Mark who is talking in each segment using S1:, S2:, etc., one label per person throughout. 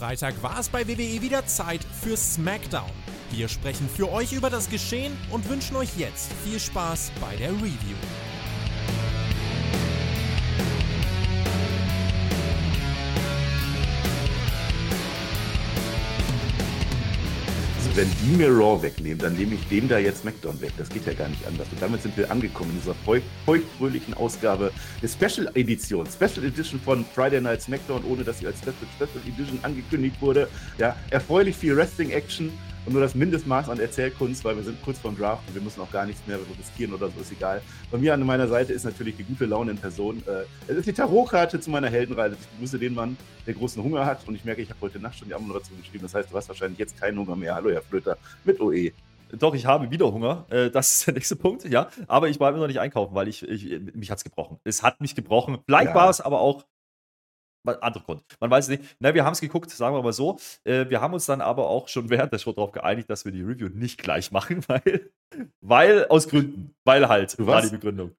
S1: Freitag war es bei WWE wieder Zeit für SmackDown. Wir sprechen für euch über das Geschehen und wünschen euch jetzt viel Spaß bei der Review.
S2: Wenn die mir Raw wegnehmen, dann nehme ich dem da jetzt SmackDown weg. Das geht ja gar nicht anders. Und damit sind wir angekommen in dieser feucht, feuchtfröhlichen Ausgabe der Special Edition. Special Edition von Friday Night SmackDown, ohne dass sie als Special, Special Edition angekündigt wurde. Ja, erfreulich viel Wrestling-Action und nur das Mindestmaß an Erzählkunst, weil wir sind kurz vorm Draft und wir müssen auch gar nichts mehr riskieren oder so, ist egal. Bei mir an meiner Seite ist natürlich die gute Laune in Person. Äh, es ist die Tarotkarte zu meiner Heldenreise. Ich begrüße den Mann, der großen Hunger hat und ich merke, ich habe heute Nacht schon die Anmoderation geschrieben. Das heißt, du hast wahrscheinlich jetzt keinen Hunger mehr. Hallo, Herr Flöter, mit OE.
S3: Doch, ich habe wieder Hunger. Äh, das ist der nächste Punkt, ja. Aber ich war immer noch nicht einkaufen, weil ich, ich mich hat es gebrochen. Es hat mich gebrochen. Vielleicht ja. war es aber auch andere Grund. Man weiß es nicht. Na, wir haben es geguckt, sagen wir mal so. Äh, wir haben uns dann aber auch schon während der Show darauf geeinigt, dass wir die Review nicht gleich machen, weil, weil aus Gründen, weil halt
S2: du war die Begründung.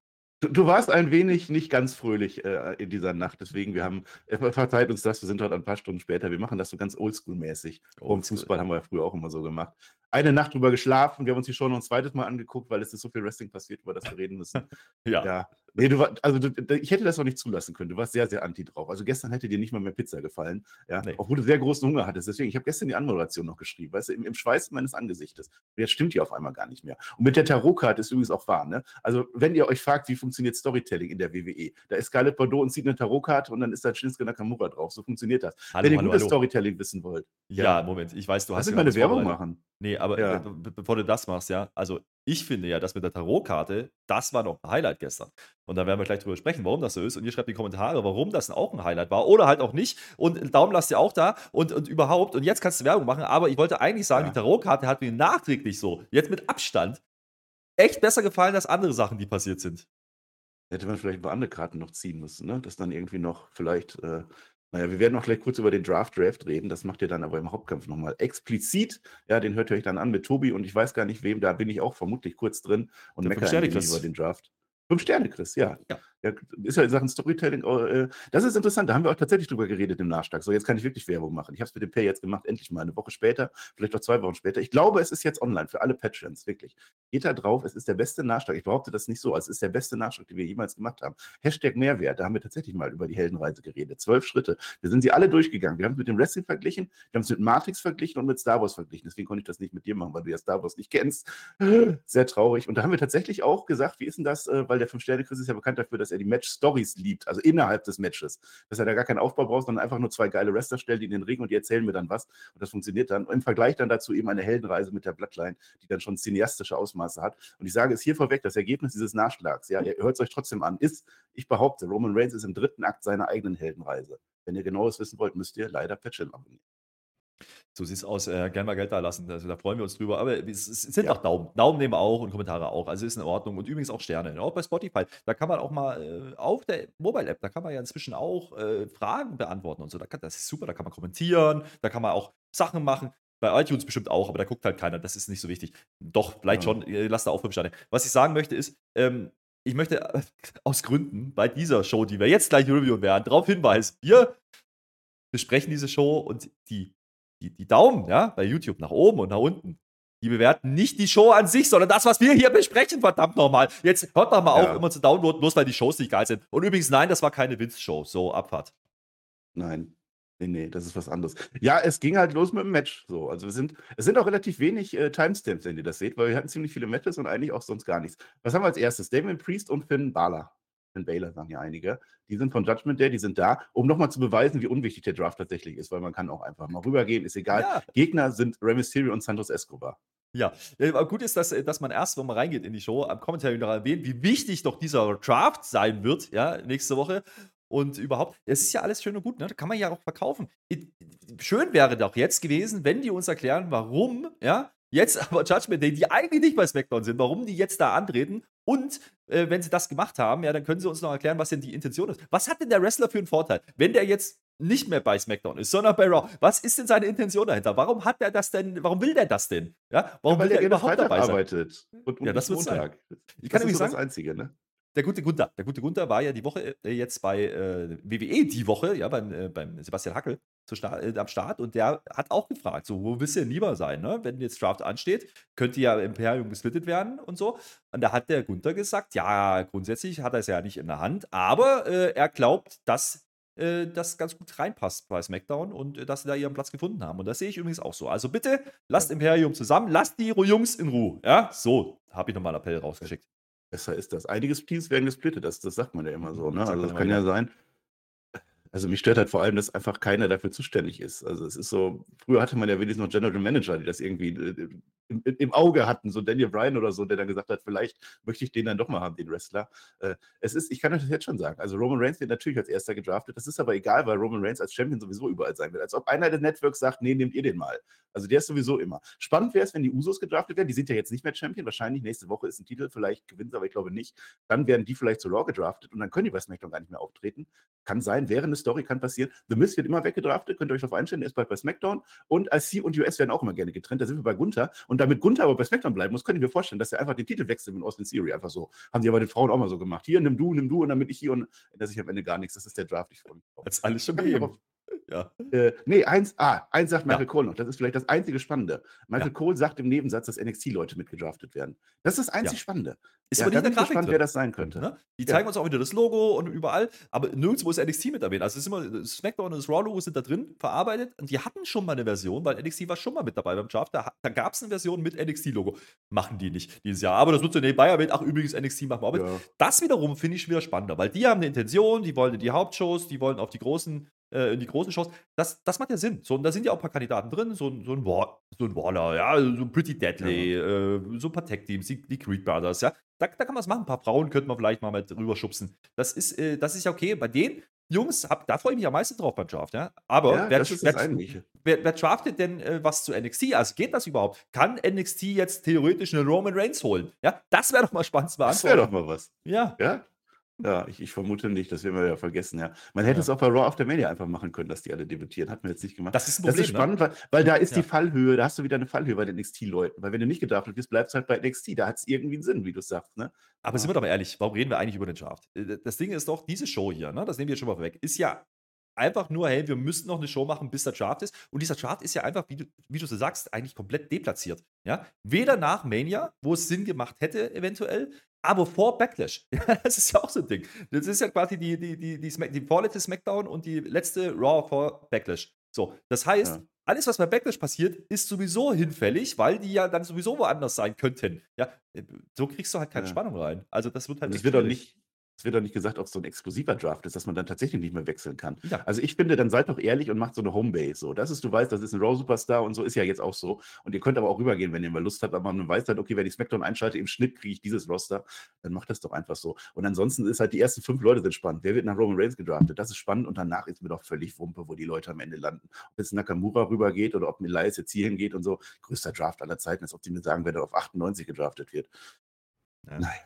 S2: Du, du, warst ein wenig nicht ganz fröhlich äh, in dieser Nacht, deswegen wir haben äh, verzeiht uns das. Wir sind heute ein paar Stunden später. Wir machen das so ganz Oldschool-mäßig. Old Fußball haben wir ja früher auch immer so gemacht. Eine Nacht drüber geschlafen. Wir haben uns die Show noch ein zweites Mal angeguckt, weil es ist so viel Wrestling passiert, über das wir reden müssen. ja. ja. Nee, du war, also du, ich hätte das auch nicht zulassen können. Du warst sehr, sehr anti drauf. Also gestern hätte dir nicht mal mehr Pizza gefallen, ja, nee. obwohl du sehr großen Hunger hattest. Deswegen, ich habe gestern die Anmoderation noch geschrieben, weißt du, im, im Schweiß meines Angesichtes. Jetzt stimmt die auf einmal gar nicht mehr. Und mit der Tarotkarte ist übrigens auch wahr, ne? Also, wenn ihr euch fragt, wie funktioniert Storytelling in der WWE, da ist Scarlett Bordeaux und zieht eine Tarotkarte und dann ist da Shinsuke Nakamura drauf. So funktioniert das. Hallo, wenn ihr hallo, gutes hallo. Storytelling wissen wollt.
S3: Ja, ja, Moment, ich weiß, du hast.
S2: Lass ja meine Werbung machen.
S3: Nee, aber ja. bevor du das machst, ja, also ich finde ja, das mit der Tarotkarte, das war noch ein Highlight gestern. Und da werden wir gleich drüber sprechen, warum das so ist. Und ihr schreibt in die Kommentare, warum das auch ein Highlight war oder halt auch nicht. Und Daumen lasst ihr auch da und, und überhaupt. Und jetzt kannst du Werbung machen. Aber ich wollte eigentlich sagen, ja. die Tarotkarte hat mir nachträglich so, jetzt mit Abstand, echt besser gefallen als andere Sachen, die passiert sind.
S2: Hätte man vielleicht ein paar andere Karten noch ziehen müssen, ne? Das dann irgendwie noch vielleicht. Äh naja, wir werden noch gleich kurz über den Draft Draft reden. Das macht ihr dann aber im Hauptkampf nochmal explizit. Ja, den hört ihr euch dann an mit Tobi und ich weiß gar nicht wem, da bin ich auch vermutlich kurz drin und meckere über den Draft. Fünf Sterne, Chris, ja. ja. Ist ja in Sachen Storytelling, äh, das ist interessant, da haben wir auch tatsächlich drüber geredet im Nachschlag. So, jetzt kann ich wirklich Werbung machen. Ich habe es mit dem Pay jetzt gemacht, endlich mal eine Woche später, vielleicht auch zwei Wochen später. Ich glaube, es ist jetzt online für alle Patreons, wirklich. Geht da drauf, es ist der beste Nachschlag. Ich behaupte das nicht so, es ist der beste Nachschlag, den wir jemals gemacht haben. Hashtag Mehrwert, da haben wir tatsächlich mal über die Heldenreise geredet. Zwölf Schritte. Wir sind sie alle durchgegangen. Wir haben es mit dem Wrestling verglichen, wir haben es mit Matrix verglichen und mit Star Wars verglichen. Deswegen konnte ich das nicht mit dir machen, weil du ja Star Wars nicht kennst. Sehr traurig. Und da haben wir tatsächlich auch gesagt, wie ist denn das, äh, weil der Fünf-Sterne-Chris ist ja bekannt dafür, dass er die Match-Stories liebt, also innerhalb des Matches. Dass er da gar keinen Aufbau braucht, sondern einfach nur zwei geile Wrestler stellt, in den Ring und die erzählen mir dann was. Und das funktioniert dann. Im Vergleich dann dazu eben eine Heldenreise mit der Bloodline, die dann schon cineastische Ausmaße hat. Und ich sage es hier vorweg, das Ergebnis dieses Nachschlags, ja, ihr hört es euch trotzdem an, ist, ich behaupte, Roman Reigns ist im dritten Akt seiner eigenen Heldenreise. Wenn ihr genaues wissen wollt, müsst ihr leider Patchen abonnieren.
S3: So sieht es aus. Äh, gerne mal Geld da lassen. Also da freuen wir uns drüber. Aber es, es sind ja. auch Daumen. Daumen nehmen wir auch und Kommentare auch. Also ist in Ordnung. Und übrigens auch Sterne. Auch bei Spotify. Da kann man auch mal äh, auf der Mobile-App, da kann man ja inzwischen auch äh, Fragen beantworten und so. Da kann, das ist super. Da kann man kommentieren. Da kann man auch Sachen machen. Bei iTunes bestimmt auch, aber da guckt halt keiner. Das ist nicht so wichtig. Doch, vielleicht ja. schon. Lasst da auch fünf Sterne. Was ich sagen möchte ist, ähm, ich möchte aus Gründen bei dieser Show, die wir jetzt gleich reviewen werden, darauf hinweisen, wir besprechen diese Show und die die, die Daumen, ja, bei YouTube nach oben und nach unten, die bewerten nicht die Show an sich, sondern das, was wir hier besprechen, verdammt nochmal. Jetzt hört doch mal ja. auf, immer zu downloaden, bloß weil die Shows nicht geil sind. Und übrigens, nein, das war keine Witz-Show. So, Abfahrt.
S2: Nein. Nee, nee, das ist was anderes. Ja, es ging halt los mit dem Match. So, also wir sind, es sind auch relativ wenig äh, Timestamps, wenn ihr das seht, weil wir hatten ziemlich viele Matches und eigentlich auch sonst gar nichts. Was haben wir als erstes? Damien Priest und Finn Balor. Baylor sagen ja einige. Die sind von Judgment Day, die sind da, um nochmal zu beweisen, wie unwichtig der Draft tatsächlich ist, weil man kann auch einfach mal rübergehen, ist egal. Ja. Gegner sind Rey Mysterio und Santos Escobar.
S3: Ja, aber gut ist, dass, dass man erst, wenn man reingeht in die Show, am Kommentar wieder erwähnt, wie wichtig doch dieser Draft sein wird, ja, nächste Woche. Und überhaupt, es ist ja alles schön und gut, ne? Da kann man ja auch verkaufen. Schön wäre doch jetzt gewesen, wenn die uns erklären, warum, ja, jetzt aber Judgment Day, die eigentlich nicht bei SmackDown sind, warum die jetzt da antreten und äh, wenn sie das gemacht haben, ja, dann können sie uns noch erklären, was denn die Intention ist. Was hat denn der Wrestler für einen Vorteil, wenn der jetzt nicht mehr bei SmackDown ist, sondern bei Raw? Was ist denn seine Intention dahinter? Warum hat er das denn? Warum will der das denn? Ja, warum
S2: ja,
S3: will der
S2: überhaupt Freitag dabei sein? arbeitet
S3: und, und ja, das wird Montag. Sein.
S2: Ich kann nämlich sagen, das Einzige, ne?
S3: Der gute Gunther, der gute Gunther war ja die Woche äh, jetzt bei äh, WWE die Woche, ja, beim, äh, beim Sebastian Hackel. Zu Sta äh, am Start und der hat auch gefragt, so, wo willst du denn lieber sein, ne? Wenn jetzt Draft ansteht, könnte ja Imperium gesplittet werden und so. Und da hat der Gunther gesagt, ja, grundsätzlich hat er es ja nicht in der Hand, aber äh, er glaubt, dass äh, das ganz gut reinpasst bei SmackDown und äh, dass sie da ihren Platz gefunden haben. Und das sehe ich übrigens auch so. Also bitte lasst Imperium zusammen, lasst die Jungs in Ruhe. Ja, so habe ich nochmal einen Appell rausgeschickt.
S2: Besser ist das. Einige Teams werden gesplittet, das, das sagt man ja immer so. Ne?
S3: Sagt
S2: Also
S3: immer
S2: kann ja sein. Also mich stört halt vor allem, dass einfach keiner dafür zuständig ist. Also es ist so, früher hatte man ja wenigstens noch General Manager, die das irgendwie äh, im, im Auge hatten, so Daniel Bryan oder so, der dann gesagt hat, vielleicht möchte ich den dann doch mal haben, den Wrestler. Äh, es ist, ich kann euch das jetzt schon sagen, also Roman Reigns wird natürlich als erster gedraftet, das ist aber egal, weil Roman Reigns als Champion sowieso überall sein wird. Als ob einer der Networks sagt, nee, nehmt ihr den mal. Also der ist sowieso immer. Spannend wäre es, wenn die Usos gedraftet werden, die sind ja jetzt nicht mehr Champion, wahrscheinlich nächste Woche ist ein Titel, vielleicht gewinnen sie, aber ich glaube nicht. Dann werden die vielleicht zu Raw gedraftet und dann können die bei SmackDown gar nicht mehr auftreten. Kann sein, wäre eine Story, kann passieren. The Miz wird immer weggedraftet, könnt ihr euch darauf einstellen, der ist bald bei SmackDown. Und IC und US werden auch immer gerne getrennt. Da sind wir bei Gunther. Und damit Gunther aber bei SmackDown bleiben muss, könnte ich mir vorstellen, dass er einfach den Titel wechselt mit Austin Theory. Einfach so. Haben die aber den Frauen auch mal so gemacht. Hier, nimm du, nimm du und dann bin ich hier und ändert sich am Ende gar nichts. Das ist der Draft. Ich freue mich drauf.
S3: Hat es alles schon
S2: ich
S3: gegeben.
S2: aber-
S3: Ja.
S2: Äh, nee, eins, ah, eins sagt Michael
S3: Ja.
S2: Cole noch. Das ist vielleicht das einzige Spannende. Michael
S3: Ja.
S2: Cole sagt im Nebensatz, dass NXT-Leute mitgedraftet werden. Das ist das einzig. Spannende.
S3: Ist
S2: ja,
S3: aber nicht
S2: bin
S3: in
S2: ich
S3: der Grafik
S2: gespannt,
S3: drin.
S2: wer das sein könnte.
S3: Ne? Die zeigen uns auch wieder das Logo und überall, aber nirgendwo ist NXT mit erwähnt. Also es ist immer, das SmackDown und das Raw-Logo sind da drin verarbeitet und die hatten schon mal eine Version, weil NXT war schon mal mit dabei beim Draft. Da, da gab es eine Version mit NXT-Logo. Machen die nicht dieses Jahr. Aber das wird so nebenbei erwähnt. Ach, übrigens, NXT machen wir auch mit.
S2: Ja.
S3: Das wiederum finde ich wieder spannender, weil die haben eine Intention, die wollen in die Hauptshows, die wollen auf die großen, äh, in die großen Shows. Das, das macht ja Sinn. So, und da sind ja auch ein paar Kandidaten drin, so, ein- so, ein, War, so ein Waller, ja, so ein Pretty Deadly, äh, so ein paar Tech-Teams, die, die Creed Brothers, ja. Da, da kann man es machen. Ein paar Frauen könnte man vielleicht mal mit rüberschubsen. Das ist, äh, das ist ja okay. Bei den Jungs, hab, da freue ich mich am meisten drauf beim Draft, ja. Aber
S2: Ja,
S3: wer, wer, wer, wer draftet denn äh, was zu NXT? Also geht das überhaupt? Kann NXT jetzt theoretisch einen Roman Reigns holen? Ja, das wäre doch mal spannend zu
S2: Das wäre
S3: beantworten.
S2: doch mal was.
S3: Ja,
S2: Ja? Ja, ich, ich vermute nicht, das werden wir ja vergessen, ja. Man hätte
S3: Ja.
S2: es auch bei Raw auf der Mania einfach machen können, dass die alle debütieren. Hat man jetzt nicht gemacht.
S3: das ist ein
S2: Das
S3: Problem.
S2: ist
S3: ne?
S2: spannend, weil, weil da ist
S3: Ja.
S2: die Fallhöhe, da hast du wieder eine Fallhöhe bei den NXT-Leuten. Weil wenn du nicht gedraftet bist, bleibst du halt bei NXT. Da hat es irgendwie einen Sinn, wie du sagst, ne?
S3: Aber sind wir doch mal ehrlich, warum reden wir eigentlich über den Draft? Äh, Das Ding ist doch, diese Show hier, ne, das nehmen wir jetzt schon mal weg, ist ja einfach nur, hey, wir müssen noch eine Show machen, bis der Draft ist. Und dieser Draft ist ja einfach, wie du, wie du so sagst, eigentlich komplett deplatziert. Ja? Weder nach Mania, wo es Sinn gemacht hätte, eventuell, aber vor Backlash. Ja, das ist ja auch so ein Ding. Das ist ja quasi die, die, die, die, Smack, die vorletzte Smackdown und die letzte Raw vor Backlash. So, das heißt,
S2: Ja.
S3: alles, was bei Backlash passiert, ist sowieso hinfällig, weil die ja dann sowieso woanders sein könnten. Ja, äh, so kriegst du halt keine
S2: Ja.
S3: Spannung rein. Also das wird halt echt
S2: wird auch nicht, es wird auch nicht gesagt, ob es so ein exklusiver Draft ist, dass man dann tatsächlich nicht mehr wechseln kann.
S3: Ja.
S2: Also ich finde, dann seid doch ehrlich und macht so eine Homebase. So, das ist, du weißt, das ist ein Raw-Superstar und so ist ja jetzt auch so. Und ihr könnt aber auch rübergehen, wenn ihr mal Lust habt, aber man weiß halt, okay, wenn ich SmackDown einschalte, im Schnitt kriege ich dieses Roster, dann macht das doch einfach so. Und ansonsten ist halt, die ersten fünf Leute sind spannend. Wer wird nach Roman Reigns gedraftet? Das ist spannend und danach ist mir doch völlig Wumpe, wo die Leute am Ende landen. Ob jetzt Nakamura rübergeht oder ob Elias jetzt hier hingeht und so. Größter Draft aller Zeiten, als ob die mir sagen, wer da auf 98 gedraftet wird.
S3: Ja.
S2: Nein.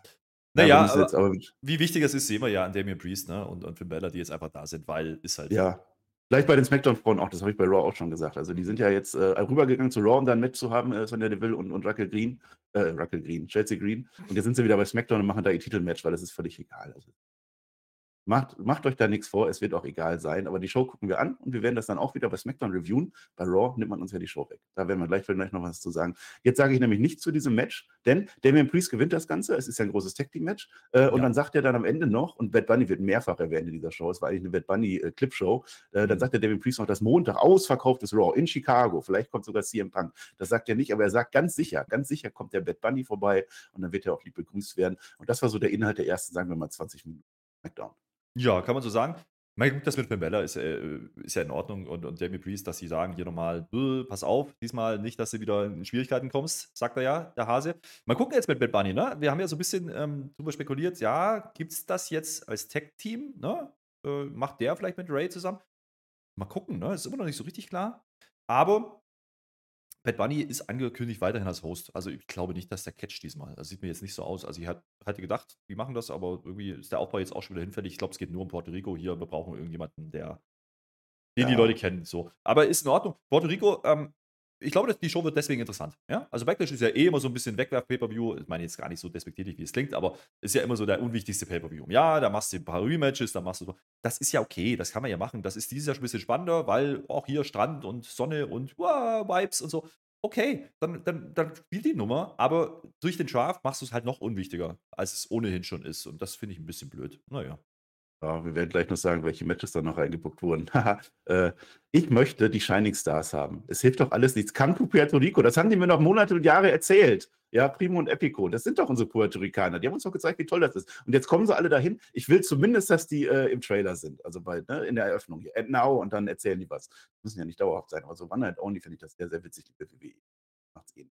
S3: Naja,
S2: es
S3: aber wie wichtig es ist, sehen wir ja an Damien Priest ne? und, und Finn Balor, die jetzt einfach da sind, weil ist halt.
S2: Ja. Vielleicht bei den Smackdown-Frauen auch, das habe ich bei Raw auch schon gesagt. Also die sind ja jetzt äh, rübergegangen zu Raw, um dann Match zu haben, äh, Sonja Deville und, und Raquel Green, äh, Raquel Green, Chelsea Green. Und jetzt sind sie wieder bei Smackdown und machen da ihr Titelmatch, weil das ist völlig egal. Also, macht, macht euch da nichts vor, es wird auch egal sein. Aber die Show gucken wir an und wir werden das dann auch wieder bei Smackdown reviewen. Bei Raw nimmt man uns ja die Show weg. Da werden wir gleich, gleich noch was zu sagen. Jetzt sage ich nämlich nichts zu diesem Match, denn Damian Priest gewinnt das Ganze. Es ist ja ein großes Tag-Team-Match. Äh, und
S3: Ja.
S2: dann sagt er dann am Ende noch, und Bad Bunny wird mehrfach erwähnt in dieser Show, es war eigentlich eine Bad Bunny-Clip-Show, äh, dann
S3: Mhm.
S2: sagt der David Priest noch, dass Montag ausverkauftes Raw in Chicago. Vielleicht kommt sogar CM Punk. Das sagt er nicht, aber er sagt ganz sicher, ganz sicher kommt der Bad Bunny vorbei und dann wird er auch lieb begrüßt werden. Und das war so der Inhalt der ersten, sagen wir mal, 20 Minuten. Smackdown.
S3: Ja, kann man so sagen. Mein gut, das mit Balor ist, äh, ist ja in Ordnung und, und Damien Priest, dass sie sagen, hier nochmal, "Äh, pass auf, diesmal nicht, dass du wieder in Schwierigkeiten kommst, sagt er ja, der Hase. Mal gucken jetzt mit Bad Bunny, ne? Wir haben ja so ein bisschen ähm, drüber spekuliert, ja, gibt es das jetzt als Tech-Team, ne? Äh, macht der vielleicht mit Ray zusammen? Mal gucken, ne? Ist immer noch nicht so richtig klar. Aber Bad Bunny ist angekündigt weiterhin als Host. Also ich glaube nicht, dass der Catch diesmal. Das sieht mir jetzt nicht so aus. Also ich hat, hatte gedacht, die machen das, aber irgendwie ist der Aufbau jetzt auch schon wieder hinfällig. Ich glaube, es geht nur um Puerto Rico hier. Wir brauchen irgendjemanden, der den die
S2: Ja.
S3: Leute kennen. So. Aber ist in Ordnung. Puerto Rico, ähm, ich glaube, die Show wird deswegen interessant. Ja? Also Backlash ist ja eh immer so ein bisschen Wegwerf-Pay-Per-View. Ich meine jetzt gar nicht so despektierlich, wie es klingt, aber ist ja immer so der unwichtigste Pay-Per-View. Ja, da machst du ein paar Rematches, da machst du so. Das ist ja okay, das kann man ja machen. Das ist dieses Jahr schon ein bisschen spannender, weil auch hier Strand und Sonne und wow, Vibes und so. Okay, dann, dann, dann spiel die Nummer, aber durch den Draft machst du es halt noch unwichtiger, als es ohnehin schon ist. Und das finde ich ein bisschen blöd. Naja.
S2: Ja, wir werden gleich noch sagen, welche Matches da noch reingebuckt wurden. äh, ich möchte die Shining Stars haben. Es hilft doch alles nichts. Come to Puerto Rico. Das haben die mir noch Monate und Jahre erzählt. Ja, Primo und Epico. Das sind doch unsere Puerto Ricaner. Die haben uns doch gezeigt, wie toll das ist. Und jetzt kommen sie alle dahin. Ich will zumindest, dass die äh, im Trailer sind. Also bald, ne, in der Eröffnung hier. And now und dann erzählen die was. Müssen ja nicht dauerhaft sein, aber so One Night Only finde ich das sehr, sehr witzig, die WWE. Macht's eh.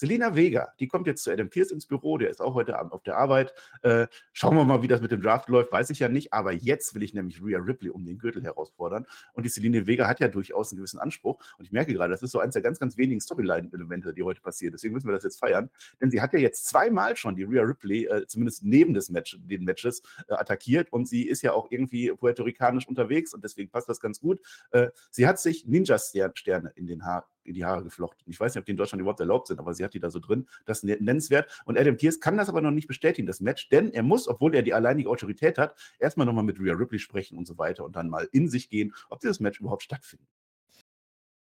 S2: Selena Vega, die kommt jetzt zu Adam Pierce ins Büro, der ist auch heute Abend auf der Arbeit. Äh, schauen wir mal, wie das mit dem Draft läuft, weiß ich ja nicht, aber jetzt will ich nämlich Rhea Ripley um den Gürtel herausfordern. Und die Selena Vega hat ja durchaus einen gewissen Anspruch. Und ich merke gerade, das ist so eins der ganz, ganz wenigen Storyline-Elemente, die heute passieren. Deswegen müssen wir das jetzt feiern. Denn sie hat ja jetzt zweimal schon die Rhea Ripley, äh, zumindest neben des Match, den Matches, äh, attackiert. Und sie ist ja auch irgendwie puerto-ricanisch unterwegs und deswegen passt das ganz gut. Äh, sie hat sich Ninja-Sterne in den Haar in die Haare geflochten. Ich weiß nicht, ob die in Deutschland überhaupt erlaubt sind, aber sie hat die da so drin. Das ist nennenswert. Und Adam Pierce kann das aber noch nicht bestätigen, das Match, denn er muss, obwohl er die alleinige Autorität hat, erstmal nochmal mit Rhea Ripley sprechen und so weiter und dann mal in sich gehen, ob dieses Match überhaupt stattfindet.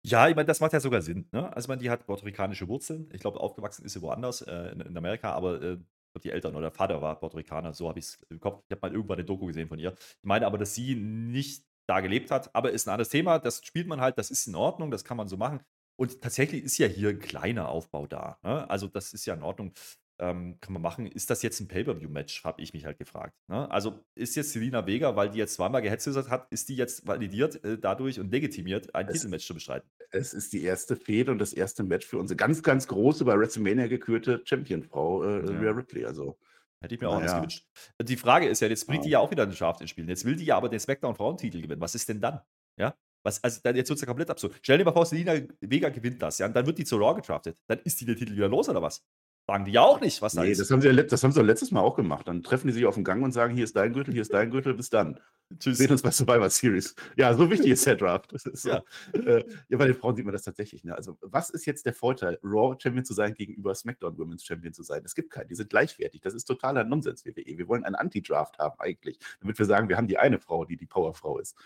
S3: Ja, ich meine, das macht ja sogar Sinn. Ne? Also, meine, die hat puerto-ricanische Wurzeln. Ich glaube, aufgewachsen ist sie woanders, äh, in, in, Amerika, aber äh, die Eltern oder der Vater war Puerto Ricaner, so habe ich es im Kopf. Ich habe mal irgendwann eine Doku gesehen von ihr. Ich meine aber, dass sie nicht da gelebt hat, aber ist ein anderes Thema. Das spielt man halt, das ist in Ordnung, das kann man so machen. Und tatsächlich ist ja hier ein kleiner Aufbau da. Ne? Also, das ist ja in Ordnung. Ähm, kann man machen. Ist das jetzt ein Pay-Per-View-Match, habe ich mich halt gefragt. Ne? Also ist jetzt Selina Vega, weil die jetzt zweimal gehetzert hat, ist die jetzt validiert äh, dadurch und legitimiert, ein es, Titelmatch zu bestreiten?
S2: Es ist die erste Fehde und das erste Match für unsere ganz, ganz große bei WrestleMania gekürte Champion-Frau, äh, ja. Rhea Ripley. Also
S3: Hätte ich mir auch anders ja. gewünscht. Die Frage ist ja, jetzt bringt ja. die ja auch wieder einen Shaft ins Spiel. Jetzt will die ja aber den SmackDown-Frauentitel gewinnen. Was ist denn dann? Ja? Was, also dann, jetzt wird es ja komplett absurd. Stell dir mal vor, Selina Vega gewinnt das, ja, und dann wird die zu Raw getraftet. Dann ist die den Titel wieder los, oder was? Sagen die ja auch nicht, was da nee, ist.
S2: Das haben, sie, das haben sie letztes Mal auch gemacht. Dann treffen die sich auf dem Gang und sagen: Hier ist dein Gürtel, hier ist dein Gürtel, bis dann. Tschüss. Sehen uns bei Survivor Series. Ja, so wichtig ist der Draft. Ist so. ja. Äh, ja, bei den Frauen sieht man das tatsächlich. Ne? Also, was ist jetzt der Vorteil, Raw Champion zu sein gegenüber SmackDown Women's Champion zu sein? Es gibt keinen. Die sind gleichwertig. Das ist totaler Nonsens, WWE. Wir wollen einen Anti-Draft haben, eigentlich. Damit wir sagen, wir haben die eine Frau, die die Powerfrau ist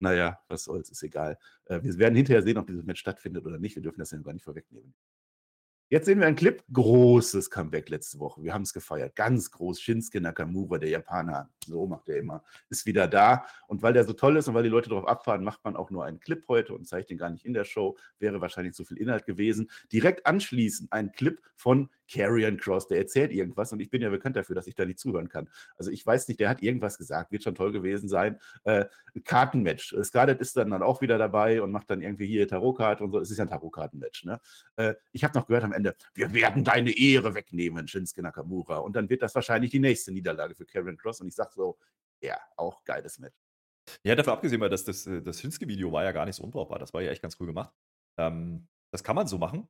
S2: naja, was soll's, ist egal. Äh, wir werden hinterher sehen, ob dieses Match stattfindet oder nicht. Wir dürfen das ja gar nicht vorwegnehmen. Jetzt sehen wir einen Clip. Großes Comeback letzte Woche. Wir haben es gefeiert. Ganz groß. Shinsuke Nakamura, der Japaner, so macht er immer, ist wieder da. Und weil der so toll ist und weil die Leute darauf abfahren, macht man auch nur einen Clip heute und zeigt den gar nicht in der Show. Wäre wahrscheinlich zu viel Inhalt gewesen. Direkt anschließend ein Clip von Carrion Cross, der erzählt irgendwas und ich bin ja bekannt dafür, dass ich da nicht zuhören kann. Also ich weiß nicht, der hat irgendwas gesagt, wird schon toll gewesen sein. Äh, Kartenmatch. Scarlett ist dann, dann auch wieder dabei und macht dann irgendwie hier Tarotkarte und so. Es ist ja ein Tarotkartenmatch. Ne? Äh, ich habe noch gehört am Ende, wir werden deine Ehre wegnehmen, Shinsuke Nakamura. Und dann wird das wahrscheinlich die nächste Niederlage für Carrion Cross und ich sage so, ja, auch geiles Match.
S3: Ja, dafür abgesehen, weil das, das, das Shinsuke-Video war ja gar nicht so unbrauchbar. Das war ja echt ganz cool gemacht. Ähm, das kann man so machen.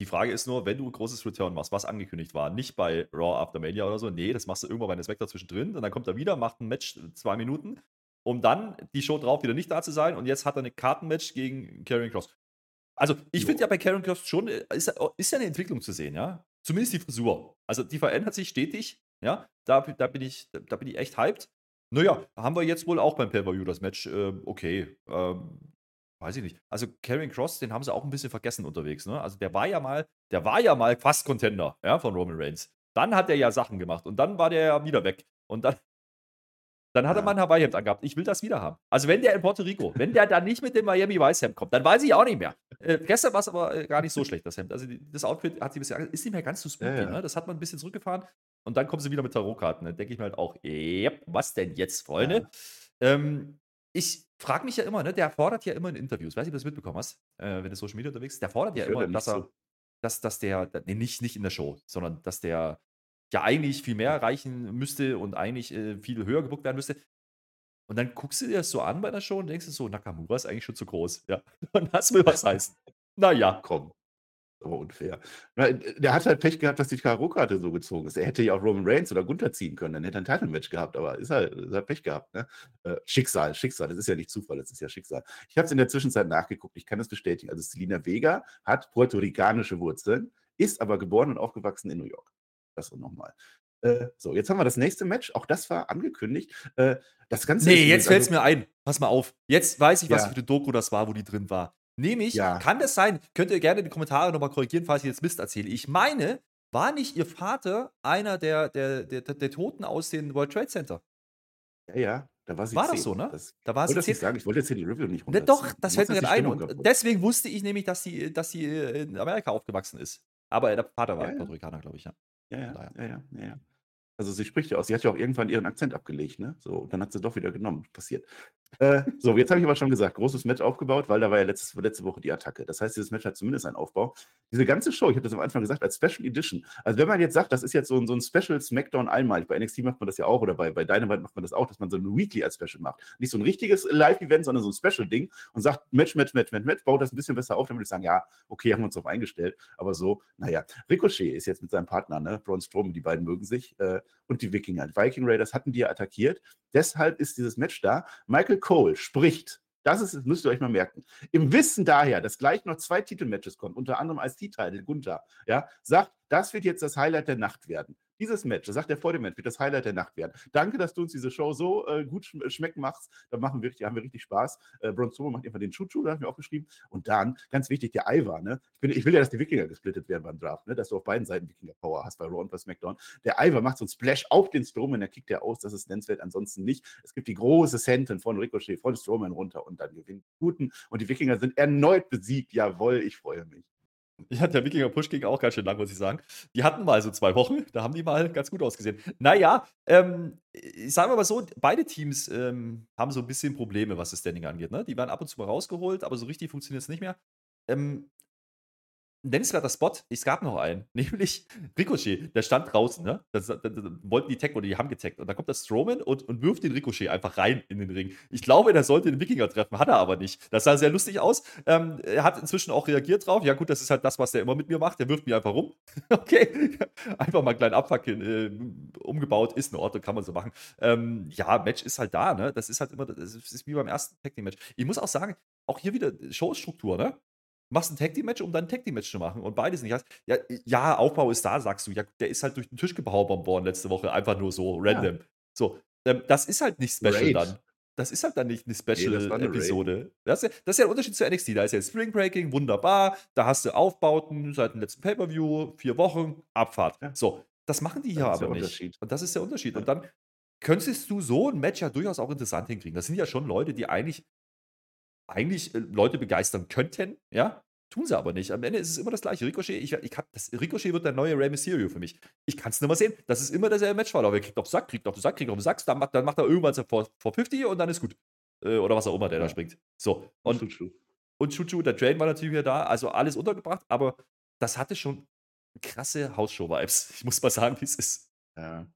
S3: Die Frage ist nur, wenn du ein großes Return machst, was angekündigt war, nicht bei Raw After Mania oder so, nee, das machst du irgendwann bei einem Spectre zwischendrin und dann kommt er wieder, macht ein Match zwei Minuten, um dann die Show drauf wieder nicht da zu sein und jetzt hat er eine Kartenmatch gegen Karrion Cross. Also, ich finde ja bei Karrion Cross schon, äh, ist, ist ja eine Entwicklung zu sehen, ja. Zumindest die Frisur. Also, die verändert sich stetig, ja. Da, da, bin, ich, da bin ich echt hyped. Naja, haben wir jetzt wohl auch beim Pay-Per-View das Match. Äh, okay. Ähm, Weiß ich nicht. Also Karrion Cross, den haben sie auch ein bisschen vergessen unterwegs. Ne? Also der war ja mal, der war ja mal fast Contender ja, von Roman Reigns. Dann hat er ja Sachen gemacht und dann war der ja wieder weg. Und dann, dann hat er mal ein Hawaii-Hemd angehabt. Ich will das wieder haben. Also wenn der in Puerto Rico, wenn der da nicht mit dem Miami Vice-Hemd kommt, dann weiß ich auch nicht mehr. Äh, gestern war es aber äh, gar nicht so schlecht, das Hemd. Also die, das Outfit hat sie bisher, ist nicht mehr ganz so spooky. Ja, ja. Ne? Das hat man ein bisschen zurückgefahren. Und dann kommen sie wieder mit Tarotkarten. Dann denke ich mir halt auch, yep, was denn jetzt, Freunde? Ja. Ähm, ich frage mich ja immer, ne, der fordert ja immer in Interviews, weiß nicht, ob du das mitbekommen hast, äh, wenn du Social Media unterwegs bist, der fordert ja immer, dass er, so. dass, dass der, nee, nicht, nicht in der Show, sondern dass der ja eigentlich viel mehr erreichen müsste und eigentlich äh, viel höher gebuckt werden müsste. Und dann guckst du dir das so an bei der Show und denkst du so, Nakamura ist eigentlich schon zu groß. Ja, und das will was heißen. Naja. Komm.
S2: Aber unfair. Der hat halt Pech gehabt, dass die K.O.-Karte so gezogen ist. Er hätte ja auch Roman Reigns oder Gunther ziehen können, dann hätte er ein Title-Match gehabt, aber ist halt, ist halt Pech gehabt. Ne? Äh, Schicksal, Schicksal, das ist ja nicht Zufall, das ist ja Schicksal. Ich habe es in der Zwischenzeit nachgeguckt, ich kann das bestätigen. Also Selina Vega hat puerto-ricanische Wurzeln, ist aber geboren und aufgewachsen in New York. Das nochmal. Äh, so, jetzt haben wir das nächste Match. Auch das war angekündigt. Äh, das Ganze
S3: nee, jetzt fällt es also, mir ein. Pass mal auf. Jetzt weiß ich, was ja. für eine Doku das war, wo die drin war. Nämlich, ja. kann das sein, könnt ihr gerne in die Kommentare nochmal korrigieren, falls ich jetzt Mist erzähle. Ich meine, war nicht ihr Vater einer der, der, der, der Toten aus dem World Trade Center?
S2: Ja, ja. Da war sie
S3: war 10. das so, ne?
S2: Das, da war sie das nicht sagen. Ich wollte jetzt hier die Review nicht
S3: runterziehen. Doch, das fällt mir gerade ein. Und deswegen wusste ich nämlich, dass sie, dass sie in Amerika aufgewachsen ist. Aber der Vater war ja, Puerto Ricaner, glaube ich, ja.
S2: Ja, ja, ja, ja, ja. Also sie spricht ja aus. Sie hat ja auch irgendwann ihren Akzent abgelegt, ne? So, und dann hat sie doch wieder genommen. Passiert. Äh, so, jetzt habe ich aber schon gesagt, großes Match aufgebaut, weil da war ja letztes, letzte Woche die Attacke. Das heißt, dieses Match hat zumindest einen Aufbau. Diese ganze Show, ich habe das am Anfang gesagt, als Special Edition. Also wenn man jetzt sagt, das ist jetzt so ein, so ein Special Smackdown einmalig, bei NXT macht man das ja auch oder bei, bei Dynamite macht man das auch, dass man so ein Weekly als Special macht. Nicht so ein richtiges Live-Event, sondern so ein Special-Ding und sagt Match, Match, Match, Match, Match, baut das ein bisschen besser auf, dann würde ich sagen, ja, okay, haben wir uns darauf eingestellt. Aber so, naja, Ricochet ist jetzt mit seinem Partner, ne, Braun Strowman, die beiden mögen sich, äh, und die Wikinger. Die Viking Raiders hatten die ja attackiert. Deshalb ist dieses Match da. Michael Cole spricht das ist, müsst ihr euch mal merken. Im Wissen daher, dass gleich noch zwei Titelmatches kommen, unter anderem als T-Title, Gunther, ja, sagt, das wird jetzt das Highlight der Nacht werden. Dieses Match, das sagt er vor dem Match, wird das Highlight der Nacht werden. Danke, dass du uns diese Show so äh, gut sch schmecken machst. Da machen wir, haben wir richtig Spaß. Äh, Braun Strowman macht einfach den Chuchu, da habe ich mir auch geschrieben. Und dann, ganz wichtig, der Ivar. Ne? Ich, bin, ich will ja, dass die Wikinger gesplittet werden beim Draft, ne? dass du auf beiden Seiten Wikinger Power hast, bei Raw und bei SmackDown. Der Ivar macht so einen Splash auf den Strowman, der kickt der aus. Das ist nennenswert, ansonsten nicht. Es gibt die große Senten von Ricochet, von Strowman runter und dann gewinnt Guten. Und die Wikinger sind erneut besiegt. Jawohl, ich freue mich.
S3: Ja, der Wikinger Push ging auch ganz schön lang, muss ich sagen. Die hatten mal so zwei Wochen, da haben die mal ganz gut ausgesehen. Naja, ähm, sagen wir mal so, beide Teams ähm, haben so ein bisschen Probleme, was das Standing angeht. Ne? Die werden ab und zu mal rausgeholt, aber so richtig funktioniert es nicht mehr. Ähm, nennenswerter Spot, es gab noch einen, nämlich Ricochet, der stand draußen, ne? Das, das, das, wollten die taggen oder die haben getaggt. Und dann kommt der Strowman und, und wirft den Ricochet einfach rein in den Ring. Ich glaube, der sollte den Wikinger treffen, hat er aber nicht. Das sah sehr lustig aus. Ähm, er hat inzwischen auch reagiert drauf. Ja, gut, das ist halt das, was der immer mit mir macht. Der wirft mich einfach rum. okay. Einfach mal einen kleinen Abfuck äh, umgebaut, ist in Ordnung, kann man so machen. Ähm, ja, Match ist halt da, ne? Das ist halt immer, das ist wie beim ersten Tag Team Match. Ich muss auch sagen, auch hier wieder Showstruktur, ne? Machst ein Tag Team Match, um dann ein Tag Team Match zu machen und beides nicht hast. Ja, ja, Aufbau ist da, sagst du. Ja, der ist halt durch den Tisch gebaubert worden letzte Woche, einfach nur so random. Ja. So, ähm, das ist halt nicht special Raid. dann. Das ist halt dann nicht eine Special-Episode. Nee, das, das, ist ja der Unterschied zu NXT. Da ist ja Spring Breaking, wunderbar. Da hast du Aufbauten seit dem letzten Pay-Per-View, vier Wochen, Abfahrt. Ja. So, das machen die hier aber nicht. Und das ist der Unterschied. Ja. Und dann könntest du so ein Match ja durchaus auch interessant hinkriegen. Das sind ja schon Leute, die eigentlich eigentlich äh, Leute begeistern könnten, ja, tun sie aber nicht. Am Ende ist es immer das gleiche. Ricochet, ich, ich hab, das, Ricochet wird der neue Rey Mysterio für mich. Ich kann es nur mal sehen. Das ist immer derselbe Matchverlauf. Er kriegt auf den Sack, kriegt auf den Sack, kriegt auf den Sack, dann macht, dann macht er irgendwann so vor, vor 50 und dann ist gut. Äh, oder was auch immer, der ja. da springt. So. Und, Chuchu. und Chuchu, der Train war natürlich wieder da, also alles untergebracht, aber das hatte schon krasse Hausshow-Vibes. Ich muss mal sagen, wie es ist.
S2: Ja.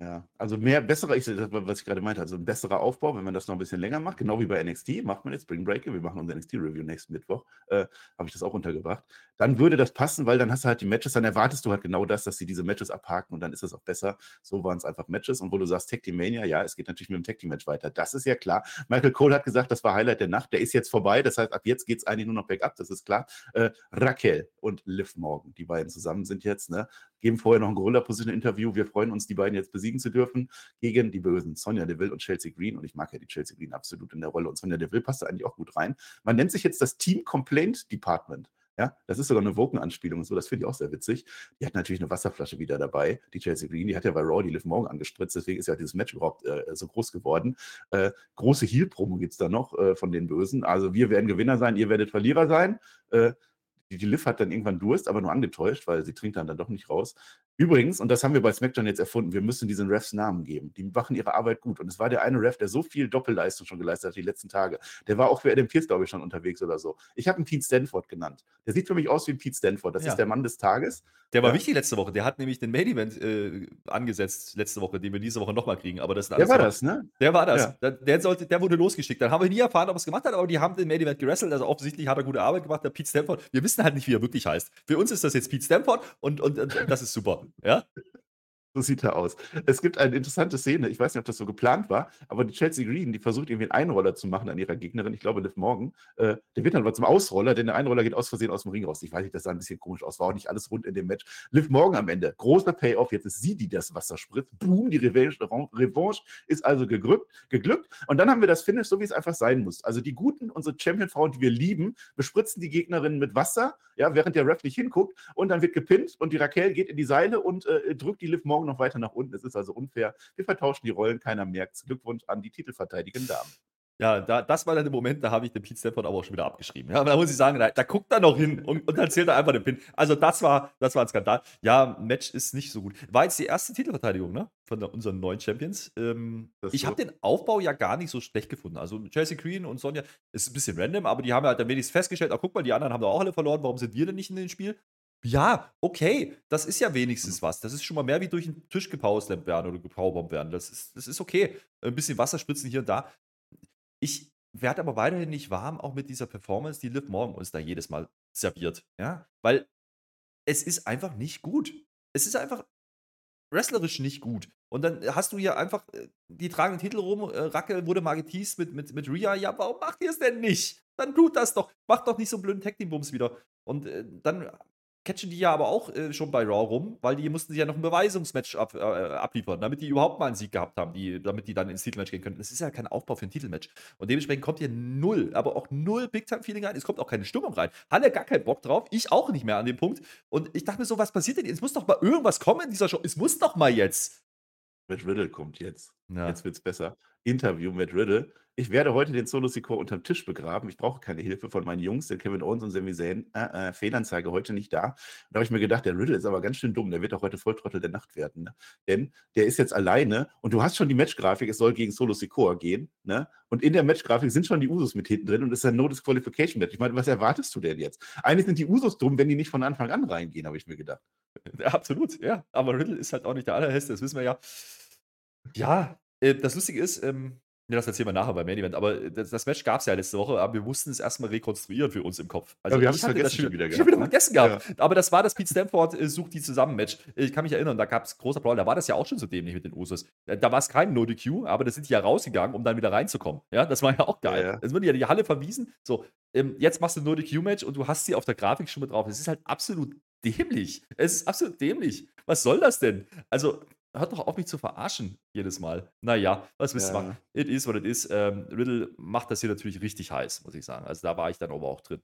S2: Ja, also mehr besserer ich was ich gerade meinte, also ein besserer Aufbau, wenn man das noch ein bisschen länger macht, genau wie bei NXT, macht man jetzt Spring Breaker, wir machen unser NXT-Review nächsten Mittwoch, äh, habe ich das auch untergebracht. Dann würde das passen, weil dann hast du halt die Matches, dann erwartest du halt genau das, dass sie diese Matches abhaken und dann ist das auch besser. So waren es einfach Matches und wo du sagst, Tag Team Mania, ja, es geht natürlich mit dem Tag Team Match weiter. Das ist ja klar. Michael Cole hat gesagt, das war Highlight der Nacht, der ist jetzt vorbei, das heißt, ab jetzt geht es eigentlich nur noch bergab, das ist klar. Äh, Raquel und Liv Morgan, die beiden zusammen sind jetzt, ne? Geben vorher noch ein Gorilla-Position-Interview. Wir freuen uns, die beiden jetzt besiegen zu dürfen gegen die Bösen Sonja Deville und Chelsea Green. Und ich mag ja die Chelsea Green absolut in der Rolle. Und Sonja Deville passt da eigentlich auch gut rein. Man nennt sich jetzt das Team Complaint Department. Ja, das ist sogar eine Woken-Anspielung und so, das finde ich auch sehr witzig. Die hat natürlich eine Wasserflasche wieder dabei, die Chelsea Green, die hat ja bei Raw die Liv Morgan angespritzt, deswegen ist ja dieses Match überhaupt äh, so groß geworden. Äh, große Heal-Promo gibt es da noch äh, von den Bösen. Also wir werden Gewinner sein, ihr werdet Verlierer sein. Die, die Liv hat dann irgendwann Durst, aber nur angetäuscht, weil sie trinkt dann, dann doch nicht raus. Übrigens, und das haben wir bei SmackDown jetzt erfunden, wir müssen diesen Refs Namen geben. Die machen ihre Arbeit gut. Und es war der eine Ref, der so viel Doppelleistung schon geleistet hat die letzten Tage. Der war auch für Adam Pierce, glaube ich, schon unterwegs oder so. Ich habe ihn Pete Stanford genannt. Der sieht für mich aus wie ein Pete Stanford. Das
S3: Ja.
S2: ist der Mann des Tages.
S3: Der war
S2: Ja.
S3: wichtig letzte Woche. Der hat nämlich den Main Event äh, angesetzt letzte Woche, den wir diese Woche nochmal kriegen. Aber das
S2: Der war das, ne?
S3: Der war das.
S2: Ja.
S3: Der, der, sollte, der wurde losgeschickt. Dann haben wir nie erfahren, ob er es gemacht hat, aber die haben den Main Event gewrestelt. Also offensichtlich hat er gute Arbeit gemacht, der Pete Stamford. Wir wissen halt nicht, wie er wirklich heißt. Für uns ist das jetzt Pete Stamford und, und, und das ist super. Ja?
S2: So sieht er aus. Es gibt eine interessante Szene, ich weiß nicht, ob das so geplant war, aber die Chelsea Green, die versucht irgendwie einen Einroller zu machen an ihrer Gegnerin, ich glaube Liv Morgan, äh, der wird dann aber zum Ausroller, denn der Einroller geht aus Versehen aus dem Ring raus. Ich weiß nicht, das sah ein bisschen komisch aus, war auch nicht alles rund in dem Match. Liv Morgan am Ende, großer Payoff, jetzt ist sie, die das Wasser spritzt. Boom, die Revanche, Revanche ist also geglückt, geglückt. Und dann haben wir das Finish, so wie es einfach sein muss. Also die guten, unsere Champion-Frauen, die wir lieben, bespritzen die Gegnerinnen mit Wasser, ja, während der Ref nicht hinguckt und dann wird gepinnt und die Raquel geht in die Seile und äh, drückt die Liv Morgan noch weiter nach unten. Es ist also unfair. Wir vertauschen die Rollen, keiner merkt. Glückwunsch an die titelverteidigenden Damen.
S3: Ja, da, das war dann der Moment, da habe ich den Pete Stamford aber auch schon wieder abgeschrieben. Ja, da muss ich sagen, da, da guckt er noch hin und, und dann zählt er einfach den Pin. Also das war, das war ein Skandal. Ja, Match ist nicht so gut. War jetzt die erste Titelverteidigung, ne? Von der, unseren neuen Champions. Ähm, ich habe den Aufbau ja gar nicht so schlecht gefunden. Also Chelsea Green und Sonja ist ein bisschen random, aber die haben halt dann wenigstens festgestellt, ah, guck mal, die anderen haben da auch alle verloren, warum sind wir denn nicht in dem Spiel? Ja, okay, das ist ja wenigstens was. Das ist schon mal mehr wie durch den Tisch gepauslemmt werden oder gepowerbombt werden. Das ist, das ist okay. Ein bisschen Wasser spritzen hier und da. Ich werde aber weiterhin nicht warm, auch mit dieser Performance, die Liv Morgan uns da jedes Mal serviert. Ja, weil es ist einfach nicht gut. Es ist einfach wrestlerisch nicht gut. Und dann hast du hier einfach äh, die tragen den Titel rum, äh, Racke wurde mal geteased mit, mit, mit Rhea. Ja, warum macht ihr es denn nicht? Dann tut das doch. Macht doch nicht so einen blöden Tag Team Bums wieder. Und äh, dann catchen die ja aber auch äh, schon bei Raw rum, weil die mussten sich ja noch ein Beweisungsmatch ab, äh, abliefern, damit die überhaupt mal einen Sieg gehabt haben, die, damit die dann ins Titelmatch gehen können. Das ist ja kein Aufbau für ein Titelmatch. Und dementsprechend kommt hier null, aber auch null Big-Time-Feeling rein. Es kommt auch keine Stimmung rein. Halle gar keinen Bock drauf. Ich auch nicht mehr an dem Punkt. Und ich dachte mir so, was passiert denn? jetzt? Es muss doch mal irgendwas kommen in dieser Show. Es muss doch mal jetzt.
S2: Matt Riddle kommt jetzt.
S3: Ja.
S2: Jetzt wird's besser. Interview mit Riddle. Ich werde heute den Solo Sikoa unterm Tisch begraben. Ich brauche keine Hilfe von meinen Jungs, denn Kevin Owens und Sami Zayn, äh, äh, Fehlanzeige heute nicht da. Da habe ich mir gedacht, der Riddle ist aber ganz schön dumm. Der wird auch heute Volltrottel der Nacht werden. Ne? Denn der ist jetzt alleine und du hast schon die Matchgrafik, es soll gegen Solo Sikoa gehen. Ne? Und in der Matchgrafik sind schon die Usos mit hinten drin und es ist ein No Disqualification Match. Ich meine, was erwartest du denn jetzt? Eigentlich sind die Usos dumm, wenn die nicht von Anfang an reingehen, habe ich mir gedacht.
S3: Absolut, ja. Aber Riddle ist halt auch nicht der allerheste, das wissen wir ja. Ja, äh, das Lustige ist, ähm, ja, das erzählen wir nachher beim Main Event, aber äh, das, das Match gab es ja letzte Woche, aber wir mussten es erstmal rekonstruieren für uns im Kopf. Also
S2: Ja, wir haben es vergessen schon wieder
S3: Ich
S2: gehabt,
S3: habe wieder
S2: ne?
S3: vergessen gehabt. Aber das war das Pete Stamford äh, sucht die zusammen Match. Ich kann mich erinnern, da gab es großer Brawl, da war das ja auch schon so dämlich mit den Usos. Äh, Da war es kein No-DQ, aber da sind die ja rausgegangen, um dann wieder reinzukommen. Ja, das war ja auch geil.
S2: Ja, ja.
S3: Es wurde ja die Halle verwiesen. So, ähm, jetzt machst du ein No-DQ-Match und du hast sie auf der Grafik schon mit drauf. Es ist halt absolut dämlich. Es ist absolut dämlich. Was soll das denn? Also, hört doch auf, mich zu verarschen jedes Mal. Naja, was willst du
S2: Ja.
S3: machen? It is what it is. Ähm, Riddle macht das hier natürlich richtig heiß, muss ich sagen. Also, da war ich dann aber auch drin.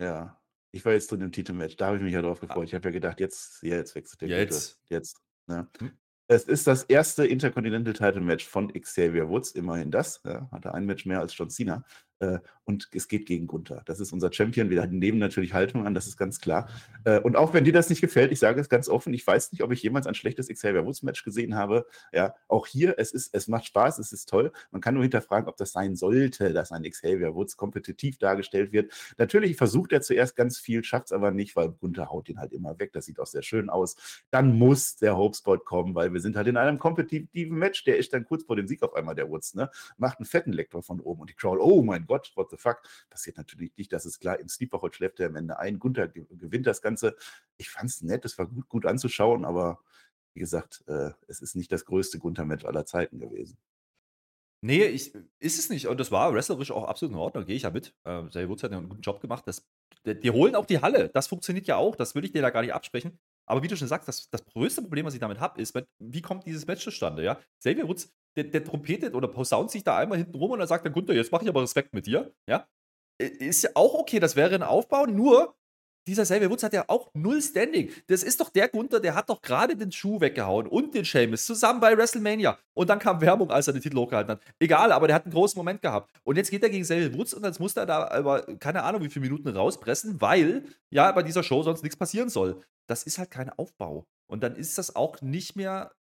S2: Ja. Ich war jetzt drin im Titelmatch. Da habe ich mich ja drauf gefreut. Ich habe ja gedacht, jetzt, ja, jetzt wechselt der
S3: Jetzt.
S2: Gute. Jetzt. Ne?
S3: Hm.
S2: Es ist das erste Intercontinental Title Match von Xavier Woods, immerhin das. Ja, hatte ein Match mehr als John Cena. Äh, und es geht gegen Gunther. Das ist unser Champion. Wir nehmen natürlich Haltung an, das ist ganz klar. Äh, und auch wenn dir das nicht gefällt, ich sage es ganz offen, ich weiß nicht, ob ich jemals ein schlechtes Xavier Woods Match gesehen habe. Ja, auch hier, es ist, es macht Spaß, es ist toll. Man kann nur hinterfragen, ob das sein sollte, dass ein Xavier Woods kompetitiv dargestellt wird. Natürlich versucht er zuerst ganz viel, schafft es aber nicht, weil Gunther haut ihn halt immer weg. Das sieht auch sehr schön aus. Dann muss der Hopespot kommen, weil wir sind halt in einem kompetitiven Match. Der ist dann kurz vor dem Sieg auf einmal der Woods, ne? Macht einen fetten Lektor von oben und die Crowd, oh mein Gott, what the fuck? Passiert natürlich nicht, das ist klar. Im Sleeper schläft er am Ende ein. Gunther ge- gewinnt das Ganze. Ich fand es nett, es war gut, gut anzuschauen, aber wie gesagt, äh, es ist nicht das größte Gunther-Match aller Zeiten gewesen.
S3: Nee, ich, ist es nicht. Und das war wrestlerisch auch absolut in Ordnung, gehe ich ja mit. Ähm, Xavier Woods hat ja einen guten Job gemacht. Das, die, die holen auch die Halle. Das funktioniert ja auch. Das will ich dir da gar nicht absprechen. Aber wie du schon sagst, das, das größte Problem, was ich damit habe, ist, wie kommt dieses Match zustande? Ja? Xavier Woods, der, der trompetet oder posaunt sich da einmal hinten rum und dann sagt dann Gunther, jetzt mache ich aber Respekt mit dir. Ja? Äh, Ist ja auch okay, das wäre ein Aufbau, nur dieser Xavier Woods hat ja auch null Standing. Das ist doch der Gunther, der hat doch gerade den Schuh weggehauen und den Sheamus zusammen bei WrestleMania. Und dann kam Werbung, als er den Titel hochgehalten hat. Egal, aber der hat einen großen Moment gehabt. Und jetzt geht er gegen Xavier Woods und jetzt muss er da aber keine Ahnung wie viele Minuten rauspressen, weil ja bei dieser Show sonst nichts passieren soll. Das ist halt kein Aufbau. Und dann ist das auch nicht mehr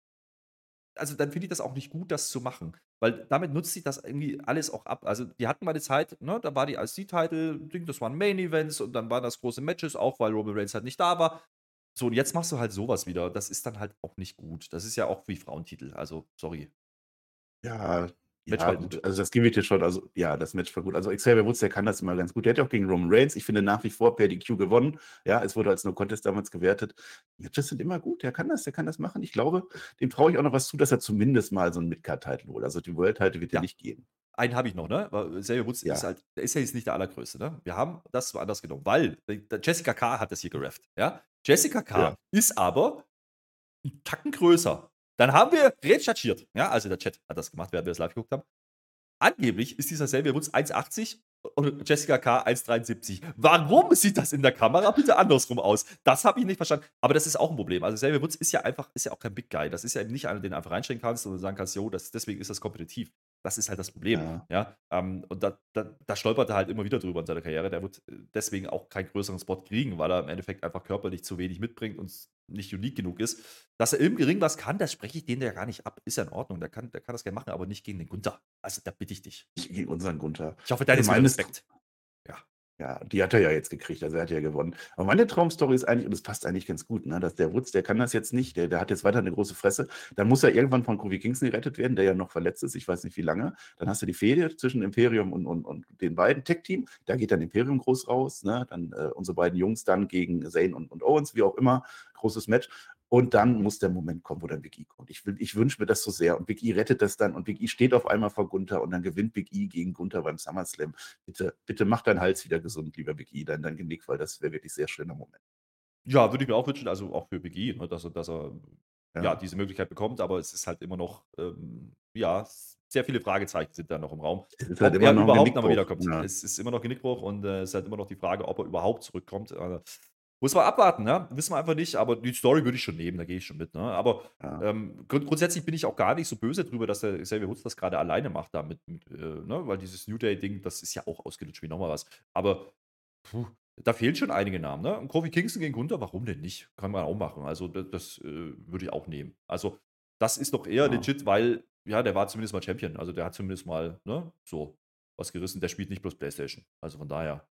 S3: also dann finde ich das auch nicht gut, das zu machen. Weil damit nutzt sich das irgendwie alles auch ab. Also, die hatten mal eine Zeit, ne, da war die IC-Title-Ding, das waren Main-Events und dann waren das große Matches, auch weil Roman Reigns halt nicht da war. So, und jetzt machst du halt sowas wieder. Das ist dann halt auch nicht gut. Das ist ja auch wie Frauentitel. Also, sorry.
S2: Ja, Match ja, war gut. Also das gebe ich dir schon. Also ja, das Match war gut. Also Xavier Woods, der kann das immer ganz gut. Der hat ja auch gegen Roman Reigns, ich finde nach wie vor per DQ gewonnen. Ja, es wurde als No Contest damals gewertet. Matches sind immer gut. Der kann das, der kann das machen. Ich glaube, dem traue ich auch noch was zu, dass er zumindest mal so einen Midcard-Title holt. Also die World-Title wird ja nicht gehen.
S3: Einen habe ich noch, ne? Weil Xavier Woods ja. ist halt, der ist ja jetzt nicht der allergrößte, ne? Wir haben das so anders genommen, weil Jessica K. hat das hier gerefft, ja? Jessica K. Ja. ist aber einen Tacken größer. Dann haben wir recherchiert. Ja, also der Chat hat das gemacht, während wir das live geguckt haben. Angeblich ist dieser Xavier Woods 1,80 und Jessica K. 1,73. Warum sieht das in der Kamera bitte andersrum aus? Das habe ich nicht verstanden. Aber das ist auch ein Problem. Also Xavier Woods ist ja einfach, ist ja auch kein Big Guy. Das ist ja nicht einer, den du einfach reinstellen kannst und sagen kannst, jo, das, deswegen ist das kompetitiv. Das ist halt das Problem. Ja. ja? Ähm, und da, da, da, stolpert er halt immer wieder drüber in seiner Karriere. Der wird äh, deswegen auch keinen größeren Spot kriegen, weil er im Endeffekt einfach körperlich zu wenig mitbringt und nicht unique genug ist. Dass er im Gering was kann, das spreche ich den ja gar nicht ab. Ist ja in Ordnung. Der kann, der kann das gerne machen, aber nicht gegen den Gunther. Also da bitte ich dich.
S2: Nicht gegen unseren Gunther.
S3: Ich hoffe, deine ist Respekt.
S2: Ja, die hat er ja jetzt gekriegt, also er hat ja gewonnen. Aber meine Traumstory ist eigentlich, und es passt eigentlich ganz gut, ne, dass der Woods, der kann das jetzt nicht, der, der hat jetzt weiter eine große Fresse. Dann muss er irgendwann von Kofi Kingston gerettet werden, der ja noch verletzt ist, ich weiß nicht wie lange. Dann hast du die Fehde zwischen Imperium und, und, und den beiden Tech-Team. Da geht dann Imperium groß raus, ne? dann äh, unsere beiden Jungs dann gegen Zane und, und Owens, wie auch immer. Großes Match. Und dann muss der Moment kommen, wo dann Big E kommt. Ich, ich wünsche mir das so sehr. Und Big E rettet das dann. Und Big E steht auf einmal vor Gunther und dann gewinnt Big E gegen Gunther beim SummerSlam. Bitte, bitte mach deinen Hals wieder gesund, lieber Big E, dein, dein Genick, weil das wäre wirklich sehr schöner Moment.
S3: Ja, würde ich mir auch wünschen, also auch für Big E, ne, dass er, dass er ja. ja. diese Möglichkeit bekommt. Aber es ist halt immer noch, ähm, ja, sehr viele Fragezeichen sind da noch im Raum. Es ist halt ob immer er noch überhaupt nochmal wiederkommt. Ja. Es ist immer noch Genickbruch und äh, es ist halt immer noch die Frage, ob er überhaupt zurückkommt. Also, muss man abwarten, ne? Wissen wir einfach nicht, aber die Story würde ich schon nehmen, da gehe ich schon mit, ne? Aber ja. ähm, grund grundsätzlich bin ich auch gar nicht so böse drüber, dass der Xavier Woods das gerade alleine macht da mit, mit äh, ne? Weil dieses New Day-Ding, das ist ja auch ausgelutscht wie nochmal was. Aber puh, da fehlen schon einige Namen, ne? Und Kofi Kingston gegen Gunther, warum denn nicht? Kann man auch machen. Also, das, das äh, würde ich auch nehmen. Also, das ist doch eher ja. legit, weil, ja, der war zumindest mal Champion. Also, der hat zumindest mal, ne, so was gerissen. Der spielt nicht bloß Playstation. Also von daher.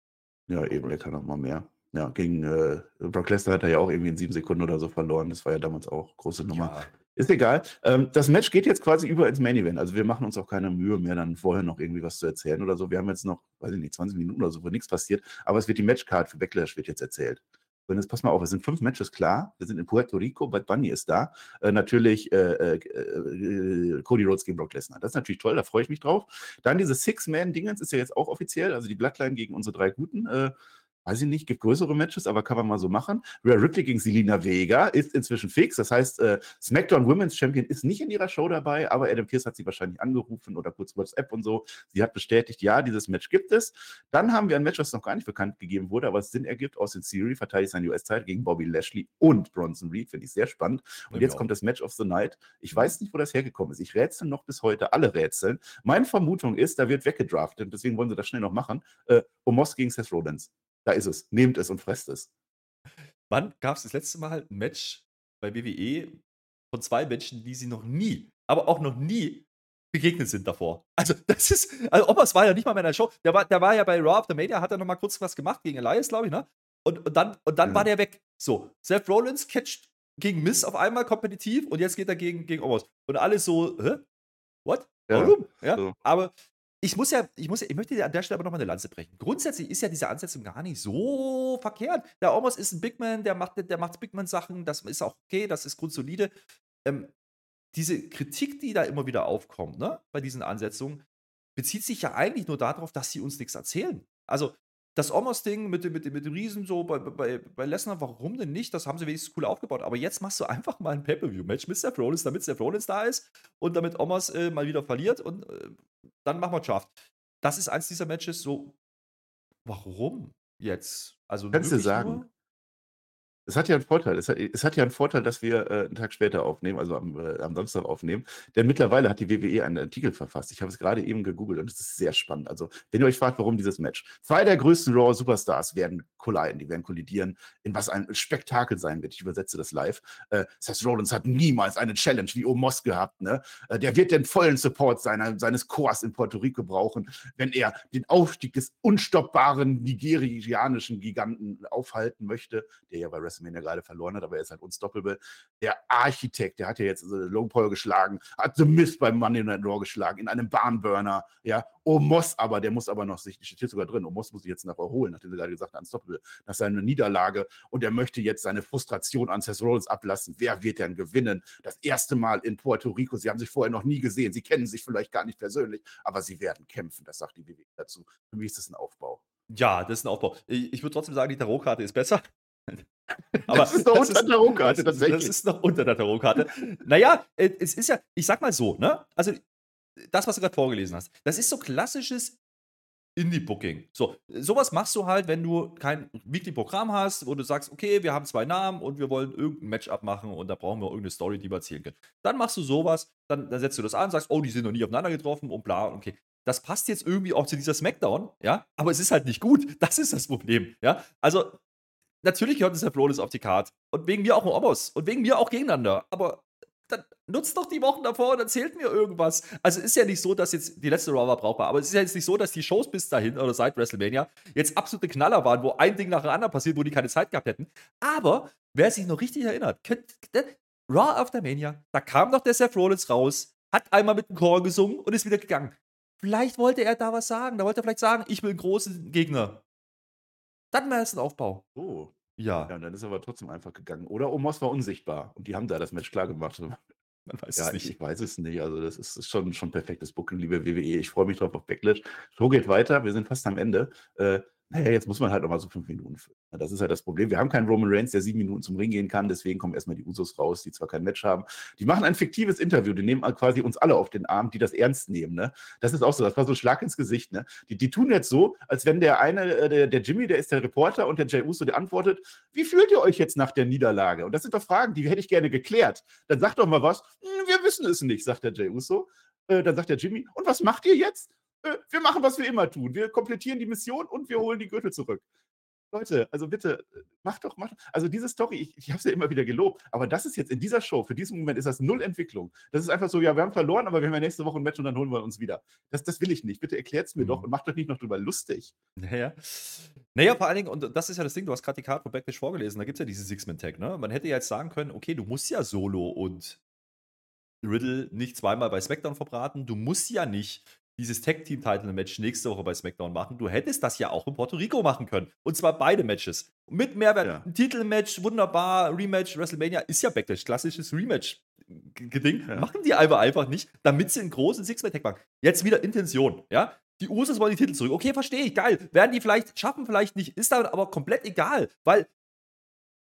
S2: Ja, eben, der kann auch mal mehr. Ja, gegen äh, Brock Lesnar hat er ja auch irgendwie in sieben Sekunden oder so verloren. Das war ja damals auch große Nummer. Ja. Ist egal. Ähm, das Match geht jetzt quasi über ins Main Event. Also wir machen uns auch keine Mühe mehr, dann vorher noch irgendwie was zu erzählen oder so. Wir haben jetzt noch, weiß ich nicht, 20 Minuten oder so, wo nichts passiert. Aber es wird die Matchcard für Backlash wird jetzt erzählt. Und jetzt pass mal auf, es sind fünf Matches klar. Wir sind in Puerto Rico, Bad Bunny ist da. Äh, natürlich äh, äh, äh, Cody Rhodes gegen Brock Lesnar. Das ist natürlich toll, da freue ich mich drauf. Dann diese Six-Man-Dingens ist ja jetzt auch offiziell, also die Bloodline gegen unsere drei Guten. Weiß ich nicht, gibt größere Matches, aber kann man mal so machen. Rhea Ripley gegen Selina Vega ist inzwischen fix. Das heißt, äh, SmackDown Women's Champion ist nicht in ihrer Show dabei, aber Adam Pierce hat sie wahrscheinlich angerufen oder kurz WhatsApp und so. Sie hat bestätigt, ja, dieses Match gibt es. Dann haben wir ein Match, was noch gar nicht bekannt gegeben wurde, aber es Sinn ergibt. Austin Theory verteidigt sein US-Title gegen Bobby Lashley und Bronson Reed. Finde ich sehr spannend. Und ja, jetzt kommt das Match of the Night. Ich weiß nicht, wo das hergekommen ist. Ich rätsel noch bis heute alle Rätseln. Meine Vermutung ist, da wird weggedraftet. Deswegen wollen sie das schnell noch machen. Äh, Omos gegen Seth Rollins. Da ist es. Nehmt es und fresst es.
S3: Wann gab es das letzte Mal ein Match bei WWE von zwei Menschen, die sie noch nie, aber auch noch nie begegnet sind davor? Also, das ist, also Opas war ja nicht mal mehr in der Show. Der war, der war ja bei Raw of the Mania, hat er noch mal kurz was gemacht gegen Elias, glaube ich, ne? Und, und dann, und dann ja. war der weg. So, Seth Rollins catcht gegen Miss auf einmal kompetitiv und jetzt geht er gegen, gegen Omos. Und alle so, hä? What? Warum? Ja, ja. So. aber ich muss ja, ich muss ja, ich möchte an der Stelle aber nochmal eine Lanze brechen. Grundsätzlich ist ja diese Ansetzung gar nicht so verkehrt. Der Omos ist ein Big Man, der macht, der macht Big Man-Sachen, das ist auch okay, das ist grundsolide. Ähm, diese Kritik, die da immer wieder aufkommt, ne, bei diesen Ansetzungen, bezieht sich ja eigentlich nur darauf, dass sie uns nichts erzählen. Also, das Omos-Ding mit, dem- mit, dem- mit dem Riesen so bei, bei, bei Lesnar, warum denn nicht? Das haben sie wenigstens cool aufgebaut. Aber jetzt machst du einfach mal ein Pay-Per-View-Match mit Seth Rollins, damit Seth Rollins da ist und damit Omos äh, mal wieder verliert und äh, dann machen wir Draft. Das ist eins dieser Matches so, warum jetzt? Also
S2: Kannst du sagen, nur? Es hat ja einen Vorteil. Es hat, es hat ja einen Vorteil, dass wir äh, einen Tag später aufnehmen, also am, äh, am Samstag aufnehmen. Denn mittlerweile hat die WWE einen Artikel verfasst. Ich habe es gerade eben gegoogelt und es ist sehr spannend. Also, wenn ihr euch fragt, warum dieses Match. Zwei der größten Raw Superstars werden colliden, die werden kollidieren, in was ein Spektakel sein wird. Ich übersetze das live. Äh, Seth Rollins hat niemals eine Challenge wie Omos gehabt. Ne? Äh, der wird den vollen Support seiner, seines Chors in Puerto Rico brauchen, wenn er den Aufstieg des unstoppbaren nigerianischen Giganten aufhalten möchte, der ja bei WrestleMania gerade verloren hat, aber er ist halt unstoppable. Der Architekt, der hat ja jetzt Logan Paul geschlagen, hat The Mist beim Monday Night Raw geschlagen, in einem Bahnburner, ja. Omos aber, der muss aber noch sich, steht sogar drin, Omos muss sich jetzt noch erholen, nachdem er gerade gesagt hat, unstoppable, nach seiner Niederlage und er möchte jetzt seine Frustration an Seth Rollins ablassen. Wer wird denn gewinnen? Das erste Mal in Puerto Rico. Sie haben sich vorher noch nie gesehen. Sie kennen sich vielleicht gar nicht persönlich, aber sie werden kämpfen. Das sagt die WWE dazu. Für mich ist das ein Aufbau.
S3: Ja, das ist ein Aufbau. Ich, ich würde trotzdem sagen, die Tarotkarte ist besser.
S2: Aber das ist noch unter der Tarotkarte,
S3: das, das ist noch unter der Tarotkarte. naja, äh, es ist ja, ich sag mal so, ne? Also, das, was du gerade vorgelesen hast, das ist so klassisches Indie-Booking. So, sowas machst du halt, wenn du kein Weekly-Programm hast, wo du sagst, okay, wir haben zwei Namen und wir wollen irgendein Matchup machen und da brauchen wir irgendeine Story, die wir erzählen können. Dann machst du sowas, dann, dann setzt du das an, sagst, oh, die sind noch nie aufeinander getroffen und bla, okay. Das passt jetzt irgendwie auch zu dieser Smackdown, ja, aber es ist halt nicht gut. Das ist das Problem, ja. Also, natürlich gehört Herr Flores auf die Karte. Und wegen mir auch ein Obos. Und wegen mir auch gegeneinander. Aber dann nutzt doch die Wochen davor und erzählt mir irgendwas. Also ist ja nicht so, dass jetzt die letzte Raw war brauchbar, aber es ist ja jetzt nicht so, dass die Shows bis dahin oder seit WrestleMania jetzt absolute Knaller waren, wo ein Ding nach dem anderen passiert, wo die keine Zeit gehabt hätten. Aber wer sich noch richtig erinnert, könnt, Raw After Mania, da kam doch der Seth Rollins raus, hat einmal mit dem Chor gesungen und ist wieder gegangen. Vielleicht wollte er da was sagen. Da wollte er vielleicht sagen, ich will einen großen Gegner. Dann wäre es ein Aufbau.
S2: Oh.
S3: Ja.
S2: Ja, und dann ist er aber trotzdem einfach gegangen. Oder Omos war unsichtbar und die haben da das Match klar gemacht.
S3: Man weiß
S2: Ja,
S3: es
S2: ich,
S3: nicht.
S2: ich weiß es nicht. Also, das ist, ist schon, schon perfektes Booking, liebe WWE. Ich freue mich drauf auf Backlash. Show geht weiter. Wir sind fast am Ende. Äh, naja, jetzt muss man halt noch mal so fünf Minuten füllen. Ja, Das ist halt das Problem. Wir haben keinen Roman Reigns, der sieben Minuten zum Ring gehen kann. Deswegen kommen erstmal die Usos raus, die zwar kein Match haben. Die machen ein fiktives Interview. Die nehmen quasi uns alle auf den Arm, die das ernst nehmen. Ne? Das ist auch so. Das war so ein Schlag ins Gesicht. Ne? Die, die tun jetzt so, als wenn der eine, äh, der, der Jimmy, der ist der Reporter und der Jay Uso, der antwortet, wie fühlt ihr euch jetzt nach der Niederlage? Und das sind doch Fragen, die hätte ich gerne geklärt. Dann sagt doch mal was. "Hm, Wir wissen es nicht, sagt der Jay Uso. Äh, dann sagt der Jimmy, und was macht ihr jetzt? Äh, wir machen, was wir immer tun. Wir komplettieren die Mission und wir holen die Gürtel zurück. Leute, also bitte, äh, macht doch, macht. Also diese Story, ich, ich habe es ja immer wieder gelobt, aber das ist jetzt in dieser Show, für diesen Moment ist das null Entwicklung. Das ist einfach so, ja, wir haben verloren, aber wir haben ja nächste Woche ein Match und dann holen wir uns wieder. Das, das will ich nicht. Bitte erklärt es mir
S3: Mhm.
S2: doch und macht doch nicht noch drüber lustig.
S3: Naja. Naja, vor allen Dingen, und das ist ja das Ding, du hast gerade die Karte von Backlash vorgelesen, da gibt es ja diese Six-Man-Tag, ne? Man hätte ja jetzt sagen können, okay, du musst ja Solo und Riddle nicht zweimal bei SmackDown verbraten, du musst ja nicht dieses Tag-Team-Title-Match nächste Woche bei SmackDown machen. Du hättest das ja auch in Puerto Rico machen können. Und zwar beide Matches. Mit Mehrwert.
S2: Ja.
S3: Ein Titelmatch, wunderbar. Rematch, WrestleMania ist ja Backlash. Klassisches Rematch-Ding.
S2: Ja.
S3: Machen die einfach einfach nicht, damit sie einen großen Six-Man-Tag machen. Jetzt wieder Intention, ja? Die Usos wollen die Titel zurück. Okay, verstehe ich, geil. Werden die vielleicht, schaffen vielleicht nicht, ist dann aber komplett egal. Weil,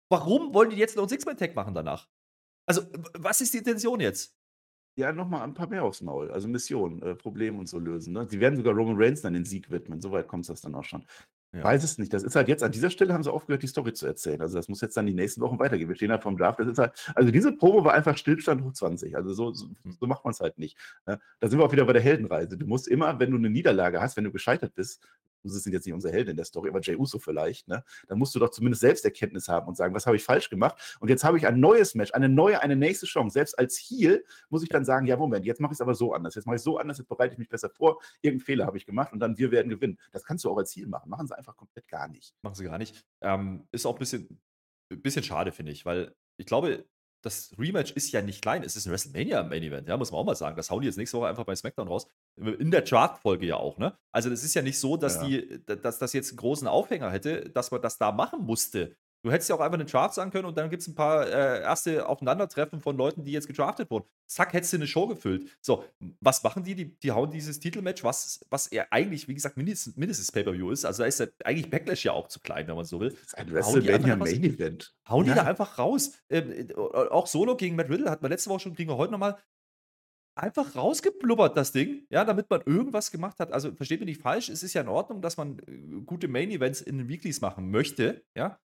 S3: warum wollen die jetzt noch einen Six-Man-Tag machen danach? Also, was ist die Intention jetzt?
S2: Ja, nochmal ein paar mehr aufs Maul. Also Mission, äh, Problem und so lösen. Ne? Sie werden sogar Roman Reigns dann den Sieg widmen. Soweit kommt das dann auch schon.
S3: Ja.
S2: Weiß es nicht. Das ist halt jetzt, an dieser Stelle haben sie aufgehört, die Story zu erzählen. Also das muss jetzt dann die nächsten Wochen weitergehen. Wir stehen halt vom Draft. Das ist halt, also diese Probe war einfach Stillstand hoch 20. Also so, so,
S3: Hm.
S2: so macht man es halt nicht. Ne? Da sind wir auch wieder bei der Heldenreise. Du musst immer, wenn du eine Niederlage hast, wenn du gescheitert bist, Usos sind jetzt nicht unsere Helden in der Story, aber Jay Uso vielleicht, ne? dann musst du doch zumindest Selbsterkenntnis haben und sagen, was habe ich falsch gemacht? Und jetzt habe ich ein neues Match, eine neue, eine nächste Chance. Selbst als Heel muss ich dann sagen, ja, Moment, jetzt mache ich es aber so anders. Jetzt mache ich es so anders, jetzt bereite ich mich besser vor. Irgendeinen Fehler habe ich gemacht und dann wir werden gewinnen. Das kannst du auch als Heel machen. Machen sie einfach komplett gar nicht.
S3: Machen sie gar nicht. Ähm, ist auch ein bisschen, ein bisschen schade, finde ich, weil ich glaube, das Rematch ist ja nicht klein. Es ist ein WrestleMania-Main-Event, ja, muss man auch mal sagen. Das hauen die jetzt nächste Woche einfach bei SmackDown raus. In der Draft-Folge ja auch, ne? Also, das ist ja nicht so, dass,
S2: Ja.
S3: die, dass das jetzt einen großen Aufhänger hätte, dass man das da machen musste. Du hättest ja auch einfach einen Draft sagen können und dann gibt es ein paar äh, erste Aufeinandertreffen von Leuten, die jetzt gedraftet wurden. Zack, hättest du eine Show gefüllt. So, was machen die? Die, die hauen dieses Titelmatch, was, was ja eigentlich, wie gesagt, mindestens, mindestens Pay-Per-View ist. Also da ist ja eigentlich Backlash ja auch zu klein, wenn man so will.
S2: Das ist ein
S3: die
S2: WrestleMania. Main Event.
S3: Hauen die
S2: Ja.
S3: da einfach raus. Ähm, äh, auch Solo gegen Matt Riddle hatten wir letzte Woche schon, kriegen wir heute nochmal. Einfach rausgeblubbert, das Ding, ja, damit man irgendwas gemacht hat. Also versteht mich nicht falsch, es ist ja in Ordnung, dass man äh, gute Main-Events in den Weeklies machen möchte, ja.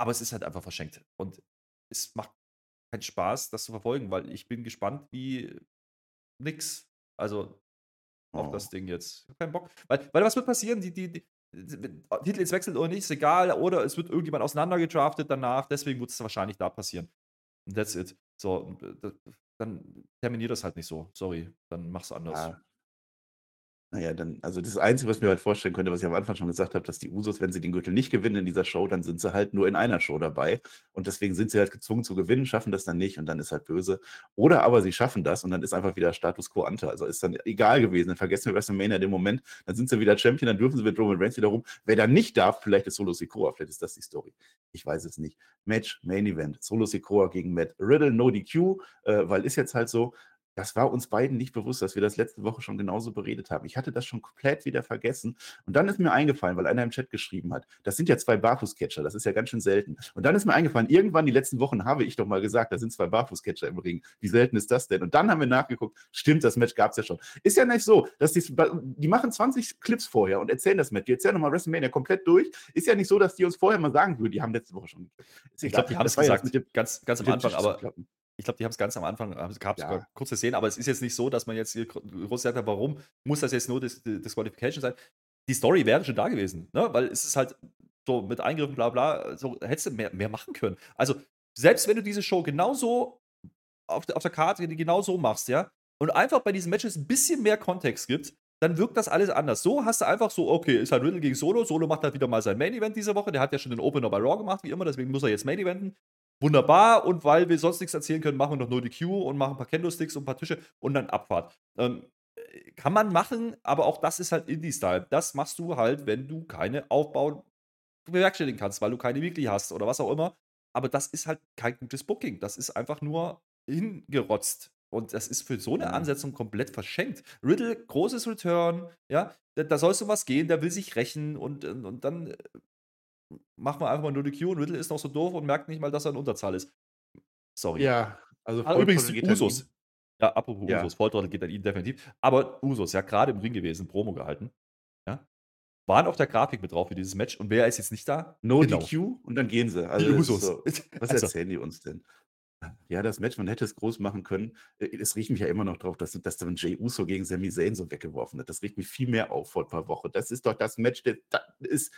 S3: Aber es ist halt einfach verschenkt. Und es macht keinen Spaß, das zu verfolgen, weil ich bin gespannt wie nix. Also auf
S2: Oh.
S3: das Ding jetzt. Ich habe keinen Bock. Weil, weil was wird passieren? Die, die, die, Titel jetzt wechseln oder nicht, ist egal. Oder es wird irgendjemand auseinandergedraftet danach. Deswegen wird es wahrscheinlich da passieren. Und that's it. So, äh, dann terminier das halt nicht so. Sorry, dann mach's anders.
S2: Ja. Naja, dann, also das Einzige, was ich mir halt vorstellen könnte, was ich am Anfang schon gesagt habe, dass die Usos, wenn sie den Gürtel nicht gewinnen in dieser Show, dann sind sie halt nur in einer Show dabei. Und deswegen sind sie halt gezwungen zu gewinnen, schaffen das dann nicht und dann ist halt böse. Oder aber sie schaffen das und dann ist einfach wieder Status quo ante. Also ist dann egal gewesen. Dann vergessen wir WrestleMania den Moment, dann sind sie wieder Champion, dann dürfen sie mit Roman Reigns wiederum. Wer da nicht darf, vielleicht ist Solo Sikoa, vielleicht ist das die Story. Ich weiß es nicht. Match, Main Event, Solo Sikoa gegen Matt Riddle, no DQ, äh, weil ist jetzt halt so, das war uns beiden nicht bewusst, dass wir das letzte Woche schon genauso beredet haben. Ich hatte das schon komplett wieder vergessen. Und dann ist mir eingefallen, weil einer im Chat geschrieben hat, das sind ja zwei Barfußcatcher, das ist ja ganz schön selten. Und dann ist mir eingefallen, irgendwann die letzten Wochen habe ich doch mal gesagt, da sind zwei Barfußcatcher im Ring. Wie selten ist das denn? Und dann haben wir nachgeguckt, stimmt, das Match gab es ja schon. Ist ja nicht so, dass die, die machen 20 Clips vorher und erzählen das Match. Die erzählen nochmal WrestleMania komplett durch. Ist ja nicht so, dass die uns vorher mal sagen würden, die haben letzte Woche schon. Ist
S3: Ich glaube, die haben es gesagt, ganz, ganz am Anfang, aber. Ich glaube, die haben es ganz am Anfang, es gab
S2: Ja.
S3: sogar kurze Szenen, aber es ist jetzt nicht so, dass man jetzt groß sagt, warum muss das jetzt nur Dis Dis- Disqualification sein? Die Story wäre schon da gewesen, ne? weil es ist halt so mit Eingriffen, bla bla, so hättest du mehr, mehr machen können. Also, selbst wenn du diese Show genauso auf, der- auf der Karte genau so machst, ja, und einfach bei diesen Matches ein bisschen mehr Kontext gibt, dann wirkt das alles anders. So hast du einfach so, okay, ist halt Riddle gegen Solo. Solo macht halt wieder mal sein Main Event diese Woche. Der hat ja schon den Opener bei Raw gemacht, wie immer, deswegen muss er jetzt Main Eventen. Wunderbar, und weil wir sonst nichts erzählen können, machen wir noch nur die Q und machen ein paar Kendo-Sticks und ein paar Tische und dann Abfahrt. Ähm, äh, kann man machen, aber auch das ist halt Indie-Style. Das machst du halt, wenn du keine Aufbau bewerkstelligen kannst, weil du keine Weekly hast oder was auch immer. Aber das ist halt kein gutes Booking. Das ist einfach nur hingerotzt. Und das ist für so eine. Ansetzung komplett verschenkt. Riddle, großes Return, ja, da, da soll es um was gehen, der will sich rächen und, und, und dann äh, machen wir einfach mal nur die Q und Riddle ist noch so doof und merkt nicht mal, dass er in Unterzahl ist. Sorry.
S2: Ja, also
S3: Ah, übrigens, die Usos. Ja, apropos
S2: Ja.
S3: Usos, Volltrottel geht an ihn definitiv. Aber Usos, ja, gerade im Ring gewesen, Promo gehalten. Ja. Waren auf der Grafik mit drauf für dieses Match. Und wer ist jetzt nicht da?
S2: No
S3: Genau.
S2: DQ und dann gehen sie.
S3: Die
S2: Also ist
S3: Usos.
S2: so, was
S3: Also,
S2: erzählen die uns denn? Ja, das Match, man hätte es groß machen können. Äh, Es riecht mich ja immer noch drauf, dass, dass dann Jay Uso gegen Sami Zayn so weggeworfen hat. Das riecht mich viel mehr auf vor ein paar Wochen. Das ist doch das Match, das, das ist,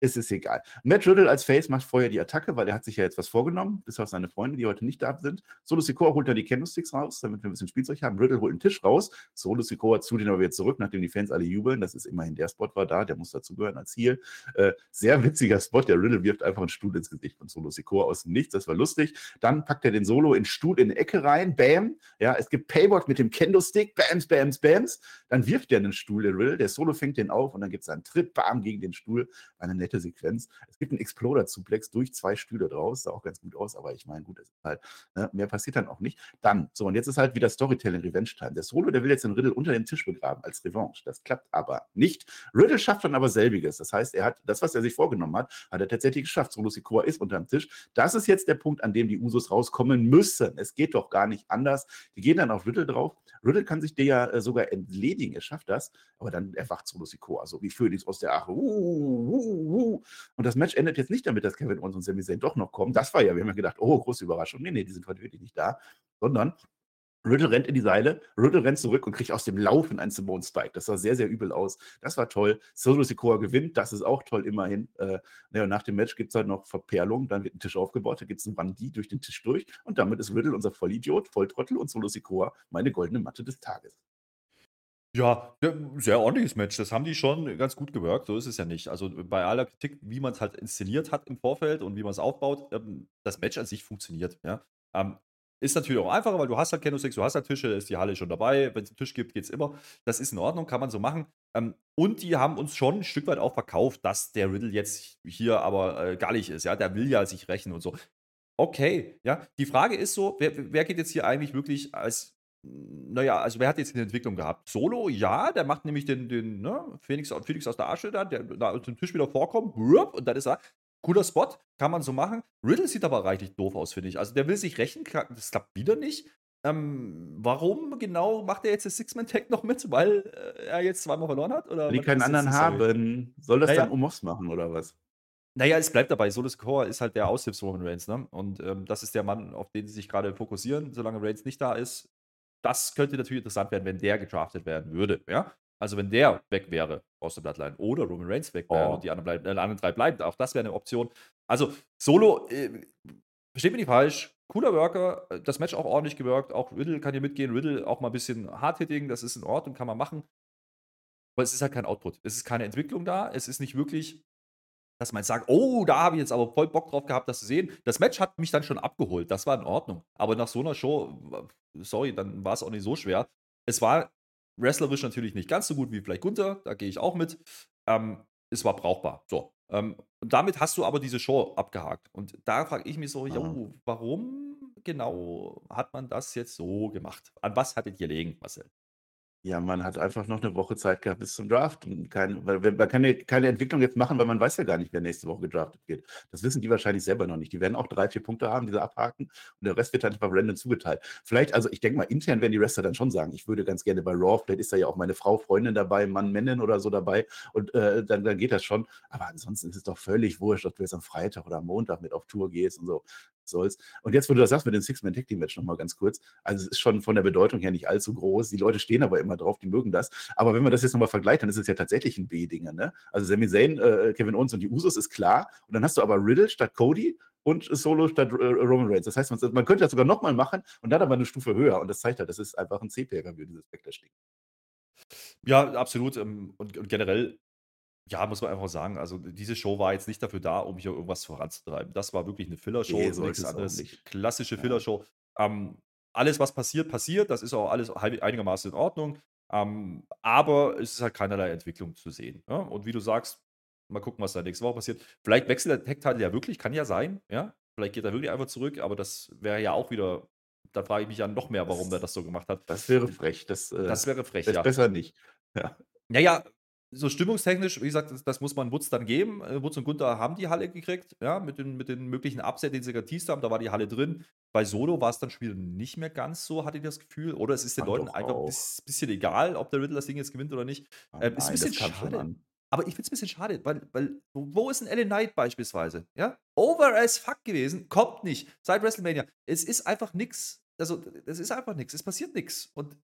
S2: es ist egal. Matt Riddle als Face macht vorher die Attacke, weil er hat sich ja jetzt was vorgenommen, bis auf seine Freunde, die heute nicht da sind. Solo Sikoa holt dann die Candlesticks raus, damit wir ein bisschen Spielzeug haben. Riddle holt einen Tisch raus. Solo Sikoa zu den aber wieder zurück, nachdem die Fans alle jubeln. Das ist immerhin der Spot war da, der muss dazugehören als Heel. Äh, sehr witziger Spot. Der Riddle wirft einfach einen Stuhl ins Gesicht von Solo Sikoa aus dem Nichts. Das war lustig. Dann packt er den Solo in den Stuhl in die Ecke rein. Bam. Ja, es gibt Paybot mit dem Kendo-Stick. Bams, bams, bams. Dann wirft er einen Stuhl, der Riddle. Der Solo fängt den auf und dann gibt es einen Tritt, bam, gegen den Stuhl. Eine nette Sequenz. Es gibt einen Exploder-Suplex durch zwei Stühle draus. Sah auch ganz gut aus, aber ich meine, gut, das ist halt, ne, mehr passiert dann auch nicht. Dann, so, und jetzt ist halt wieder Storytelling Revenge Time. Der Solo, der will jetzt den Riddle unter dem Tisch begraben als Revanche. Das klappt aber nicht. Riddle schafft dann aber selbiges. Das heißt, er hat das, was er sich vorgenommen hat, hat er tatsächlich geschafft. Solo Sikoa ist unter dem Tisch. Das ist jetzt der Punkt, an dem die Usos rauskommen müssen. Es geht doch gar nicht anders. Die gehen dann auf Riddle drauf. Riddle kann sich der ja äh, sogar entledigen. Er schafft das. Aber dann erwacht Solo Sikoa, so wie Phoenix aus der Ache. Uh, uh, uh. Und das Match endet jetzt nicht damit, dass Kevin Owens und Sami Zayn doch noch kommen. Das war ja, wir haben ja gedacht, oh, große Überraschung. Nee, nee, die sind heute wirklich nicht da. Sondern Riddle rennt in die Seile, Riddle rennt zurück und kriegt aus dem Laufen einen Simone Spike. Das sah sehr, sehr übel aus. Das war toll. Solo Sikoa gewinnt, das ist auch toll, immerhin. Äh, und nach dem Match gibt es halt noch Verperlung, dann wird ein Tisch aufgebaut, da gibt es einen Bandit durch den Tisch durch und damit ist Riddle unser Vollidiot, Volltrottel und Solo Sikoa meine goldene Matte des Tages.
S3: Ja, sehr ordentliches Match. Das haben die schon ganz gut gewirkt. So ist es ja nicht. Also bei aller Kritik, wie man es halt inszeniert hat im Vorfeld und wie man es aufbaut, ähm, das Match an sich funktioniert. Ja. Ähm, ist natürlich auch einfacher, weil du hast halt Candlesticks, du hast halt Tische, ist die Halle schon dabei. Wenn es einen Tisch gibt, geht es immer. Das ist in Ordnung, kann man so machen. Ähm, und die haben uns schon ein Stück weit auch verkauft, dass der Riddle jetzt hier aber äh, gallig ist. Ja, der will ja sich rächen und so. Okay, ja. Die Frage ist so, wer, wer geht jetzt hier eigentlich wirklich als naja, also wer hat jetzt eine Entwicklung gehabt? Solo, ja, der macht nämlich den, den ne, Phoenix, Phoenix aus der Asche da, der da auf dem Tisch wieder vorkommt, und dann ist er. Cooler Spot, kann man so machen. Riddle sieht aber reichlich doof aus, finde ich. Also der will sich rächen, das klappt wieder nicht. Ähm, warum genau macht er jetzt das Six-Man-Tag noch mit? Weil äh, er jetzt zweimal verloren hat? Oder
S2: die keinen anderen
S3: die
S2: haben. Soll das
S3: Naja.
S2: dann Omos machen oder was?
S3: Naja, es bleibt dabei. Solo Sikoa ist halt der Aushilfs Roman Reigns, ne? Und ähm, das ist der Mann, auf den sie sich gerade fokussieren, solange Reigns nicht da ist. Das könnte natürlich interessant werden, wenn der gedraftet werden würde, ja? Also wenn der weg wäre aus der Bloodline oder Roman Reigns weg wäre
S2: Oh.
S3: und die anderen, bleiben, äh, anderen drei bleiben, auch das wäre eine Option. Also Solo, äh, versteht mich nicht falsch, cooler Worker, äh, das Match auch ordentlich gewirkt, auch Riddle kann hier mitgehen, Riddle auch mal ein bisschen hard-hitting, das ist in Ordnung, kann man machen. Aber es ist halt kein Output. Es ist keine Entwicklung da, es ist nicht wirklich dass man sagt, oh, da habe ich jetzt aber voll Bock drauf gehabt, das zu sehen. Das Match hat mich dann schon abgeholt, das war in Ordnung. Aber nach so einer Show, äh, sorry, dann war es auch nicht so schwer. Es war wrestlerisch natürlich nicht ganz so gut wie vielleicht Gunther, da gehe ich auch mit. Ähm, es war brauchbar. So. Ähm, damit hast du aber diese Show abgehakt. Und da frage ich mich so,
S2: Ah.
S3: jo, warum genau hat man das jetzt so gemacht? An was hattet ihr legen, Marcel?
S2: Ja, man hat einfach noch eine Woche Zeit gehabt bis zum Draft. Und kein, weil, weil man kann ja keine Entwicklung jetzt machen, weil man weiß ja gar nicht, wer nächste Woche gedraftet wird. Das wissen die wahrscheinlich selber noch nicht. Die werden auch drei, vier Punkte haben, die sie abhaken und der Rest wird dann einfach random zugeteilt. Vielleicht, also ich denke mal, intern werden die Wrestler dann schon sagen, ich würde ganz gerne bei Raw, vielleicht ist da ja auch meine Frau, Freundin dabei, Mann, Männin oder so dabei und äh, dann, dann geht das schon. Aber ansonsten ist es doch völlig wurscht, ob du jetzt am Freitag oder am Montag mit auf Tour gehst und so. Soll's. Und jetzt, wo du das sagst mit dem Six-Man-Tag-Team-Match nochmal ganz kurz, also es ist schon von der Bedeutung her nicht allzu groß. Die Leute stehen aber immer drauf, die mögen das. Aber wenn man das jetzt nochmal vergleicht, dann ist es ja tatsächlich ein B-Dinger. Ne? Also Sami Zayn, äh, Kevin Owens und die Usos ist klar. Und dann hast du aber Riddle statt Cody und Solo statt äh, Roman Reigns. Das heißt, man, könnte das sogar nochmal machen und dann aber eine Stufe höher. Und das zeigt halt, das ist einfach ein C-Pay-Per-View, dieses Backlash-Ding.
S3: Ja, absolut. ähm, und generell, ja, muss man einfach sagen, also diese Show war jetzt nicht dafür da, um hier irgendwas voranzutreiben. Das war wirklich eine Filler-Show,
S2: Nee, sollte
S3: nichts anderes. Klassische
S2: Ja.
S3: Filler-Show. Ähm, alles, was passiert, passiert. Das ist auch alles einigermaßen in Ordnung. Ähm, aber es ist halt keinerlei Entwicklung zu sehen. Ja? Und wie du sagst, mal gucken, was da nächste Woche passiert. Vielleicht wechselt der Tech-Title ja wirklich, kann ja sein. Ja? Vielleicht geht er wirklich einfach zurück, aber das wäre ja auch wieder, da frage ich mich ja noch mehr, warum
S2: Das-
S3: er das so gemacht hat.
S2: Das wäre frech. Das, äh,
S3: Das wäre frech,
S2: ist
S3: ja.
S2: besser nicht. Ja.
S3: Naja, so stimmungstechnisch, wie gesagt, das, das muss man Wutz dann geben. Äh, Wutz und Gunther haben die Halle gekriegt, ja, mit den, mit den möglichen Upset, den sie geteased haben, da war die Halle drin. Bei Solo war es dann wieder nicht mehr ganz so, hatte ich das Gefühl. Oder es ist den Leuten einfach ein bisschen egal, ob der Riddle das Ding jetzt gewinnt oder nicht. Ähm, ist ein
S2: Nein,
S3: bisschen
S2: das kam schon
S3: schade. Aber ich finde es ein bisschen schade, weil, weil wo ist ein LA Knight beispielsweise? Ja? Over as fuck gewesen, kommt nicht. Seit WrestleMania. Es ist einfach nix. Also, es ist einfach nichts. Es passiert nichts. Und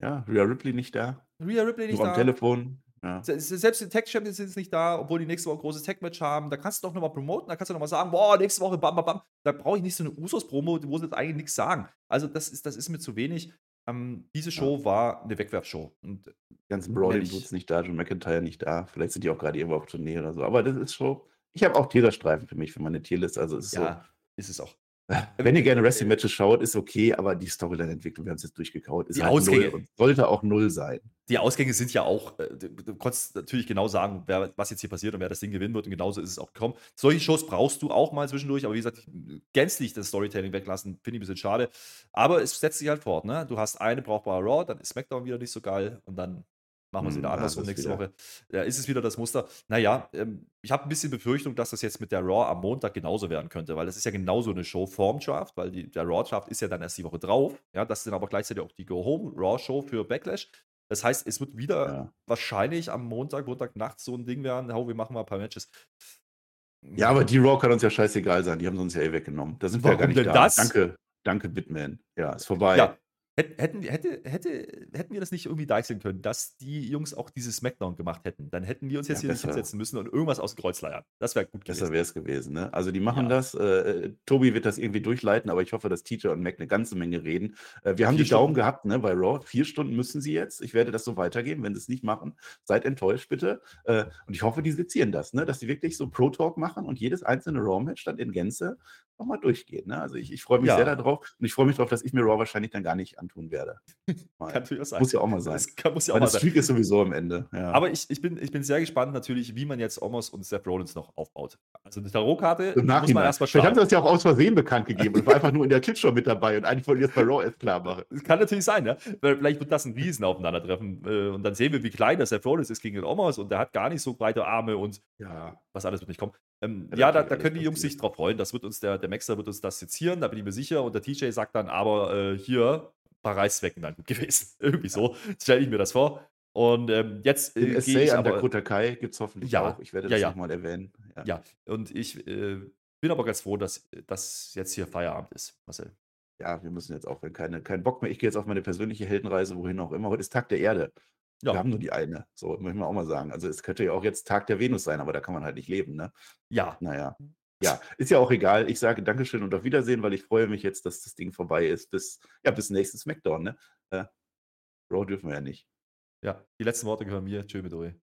S2: Ja, Rhea Ripley nicht da.
S3: Rhea Ripley nicht
S2: Nur am
S3: da.
S2: Telefon. Ja.
S3: Se- se- Selbst die Tech Champions sind jetzt nicht da, obwohl die nächste Woche ein großes Tech-Match haben. Da kannst du doch nochmal promoten, da kannst du nochmal sagen, boah, nächste Woche bam, bam, bam. Da brauche ich nicht so eine Usos-Promo, wo sie jetzt eigentlich nichts sagen. Also, das ist, das ist mir zu wenig. Ähm, diese Show war eine Wegwerfshow. Und
S2: Die ganzen Brody
S3: nicht.
S2: Boots nicht da, John McIntyre nicht da. Vielleicht sind die auch gerade irgendwo auf Tournee oder so. Aber das ist schon. Ich habe auch Teaserstreifen für mich, für meine Tierlist. Also es ist
S3: ja, ist es auch.
S2: Wenn ihr gerne Wrestling-Matches schaut, ist okay, aber die Storyline-Entwicklung, wir haben es jetzt durchgekaut, ist
S3: Die
S2: halt
S3: Ausgänge.
S2: null und sollte auch null sein.
S3: Die Ausgänge sind ja auch, äh, du, du konntest natürlich genau sagen, wer, was jetzt hier passiert und wer das Ding gewinnen wird. Und genauso ist es auch gekommen. Solche Shows brauchst du auch mal zwischendurch, aber wie gesagt, gänzlich das Storytelling weglassen, finde ich ein bisschen schade. Aber es setzt sich halt fort. Ne? Du hast eine brauchbare Raw, dann ist SmackDown wieder nicht so geil und dann machen wir es
S2: Hm,
S3: wieder
S2: da
S3: andersrum nächste
S2: wieder.
S3: Woche. Ja, ist es wieder das Muster. Naja, ähm, ich habe ein bisschen Befürchtung, dass das jetzt mit der Raw am Montag genauso werden könnte, weil das ist ja genauso eine Show vorm Draft, weil die, der Raw-Draft ist ja dann erst die Woche drauf. Ja, das ist dann aber gleichzeitig auch die Go-Home-Raw-Show für Backlash. Das heißt, es wird wieder
S2: Ja.
S3: wahrscheinlich am Montag, Montagnacht so ein Ding werden, hau, wir machen mal ein paar Matches.
S2: Ja, aber die Raw kann uns ja scheißegal sein. Die haben sie uns ja eh weggenommen. Da sind wir ja gar
S3: Warum
S2: nicht
S3: denn
S2: da.
S3: das?
S2: Danke, danke, Bitman. Ja, ist vorbei.
S3: Ja, hätten, hätte, hätte, hätten wir das nicht irgendwie deichseln können, dass die Jungs auch dieses Smackdown gemacht hätten, dann hätten wir uns jetzt
S2: Ja,
S3: hier nicht
S2: besser.
S3: hinsetzen müssen und irgendwas aus dem Kreuz leiern. Das wäre gut
S2: Besser
S3: gewesen.
S2: wäre es gewesen. Ne? Also die machen
S3: Ja.
S2: das. Äh, Tobi wird das irgendwie durchleiten, aber ich hoffe, dass TJ und Mac eine ganze Menge reden. Äh, wir haben
S3: Vier
S2: die Daumen
S3: Stunden.
S2: gehabt ne, bei Raw. Vier Stunden müssen sie jetzt. Ich werde das so weitergeben. Wenn sie es nicht machen, seid enttäuscht bitte. Äh, und ich hoffe, die sezieren das, ne? dass sie wirklich so Pro-Talk machen und jedes einzelne Raw-Match dann in Gänze nochmal durchgeht. Ne? Also ich, ich freue mich
S3: Ja.
S2: sehr darauf und ich freue mich darauf, dass ich mir Raw wahrscheinlich dann gar nicht antun werde.
S3: Kann natürlich auch sein.
S2: Muss ja auch mal sein.
S3: Das kann, muss ja auch
S2: Meine
S3: mal sein.
S2: Streak ist sowieso am Ende. Ja.
S3: Aber ich, ich, bin, ich bin sehr gespannt natürlich, wie man jetzt Omos und Seth Rollins noch aufbaut. Also eine Tarotkarte muss man erstmal
S2: Vielleicht haben
S3: schauen.
S2: sie das ja auch aus Versehen bekannt gegeben und war einfach nur in der Clipshow mit dabei und eigentlich wollte ich das bei Raw erst klar machen.
S3: Das kann natürlich sein. Weil Vielleicht wird das ein Riesen aufeinandertreffen. äh, Und dann sehen wir, wie klein das Seth Rollins ist gegen den Omos und der hat gar nicht so breite Arme und
S2: Ja,
S3: was alles wird nicht kommen. Ähm,
S2: Ja,
S3: da, da können die Jungs sich drauf freuen. Das wird uns der, der Maxer wird uns das sezieren, da bin ich mir sicher. Und der TJ sagt dann, aber äh, hier, ein paar Reißzwecken dann gut gewesen. Irgendwie so stelle ich mir das vor. Und, ähm, jetzt, äh,
S2: Essay
S3: ich
S2: an
S3: aber
S2: Dakota Kai gibt's hoffentlich
S3: Ja,
S2: auch. Ich werde
S3: ja,
S2: das
S3: ja.
S2: noch mal erwähnen, ja.
S3: Ja, und ich, äh, bin aber ganz froh, dass dass jetzt hier Feierabend ist, Marcel.
S2: Ja, wir müssen jetzt auch, wenn keine keinen Bock mehr ich gehe jetzt auf meine persönliche Heldenreise, wohin auch immer. Heute ist Tag der Erde. Wir
S3: Ja.
S2: haben nur die eine, so, möchten wir auch mal sagen. Also, es könnte ja auch jetzt Tag der Venus sein, aber da kann man halt nicht leben, ne?
S3: Ja.
S2: Na ja. Ist ja auch egal. Ich sage Dankeschön und auf Wiedersehen, weil ich freue mich jetzt, dass das Ding vorbei ist. Bis ja, bis nächsten Smackdown, ne? Äh, Raw dürfen wir ja nicht.
S3: Ja, die letzten Worte gehören mir. Tschö mit Ui.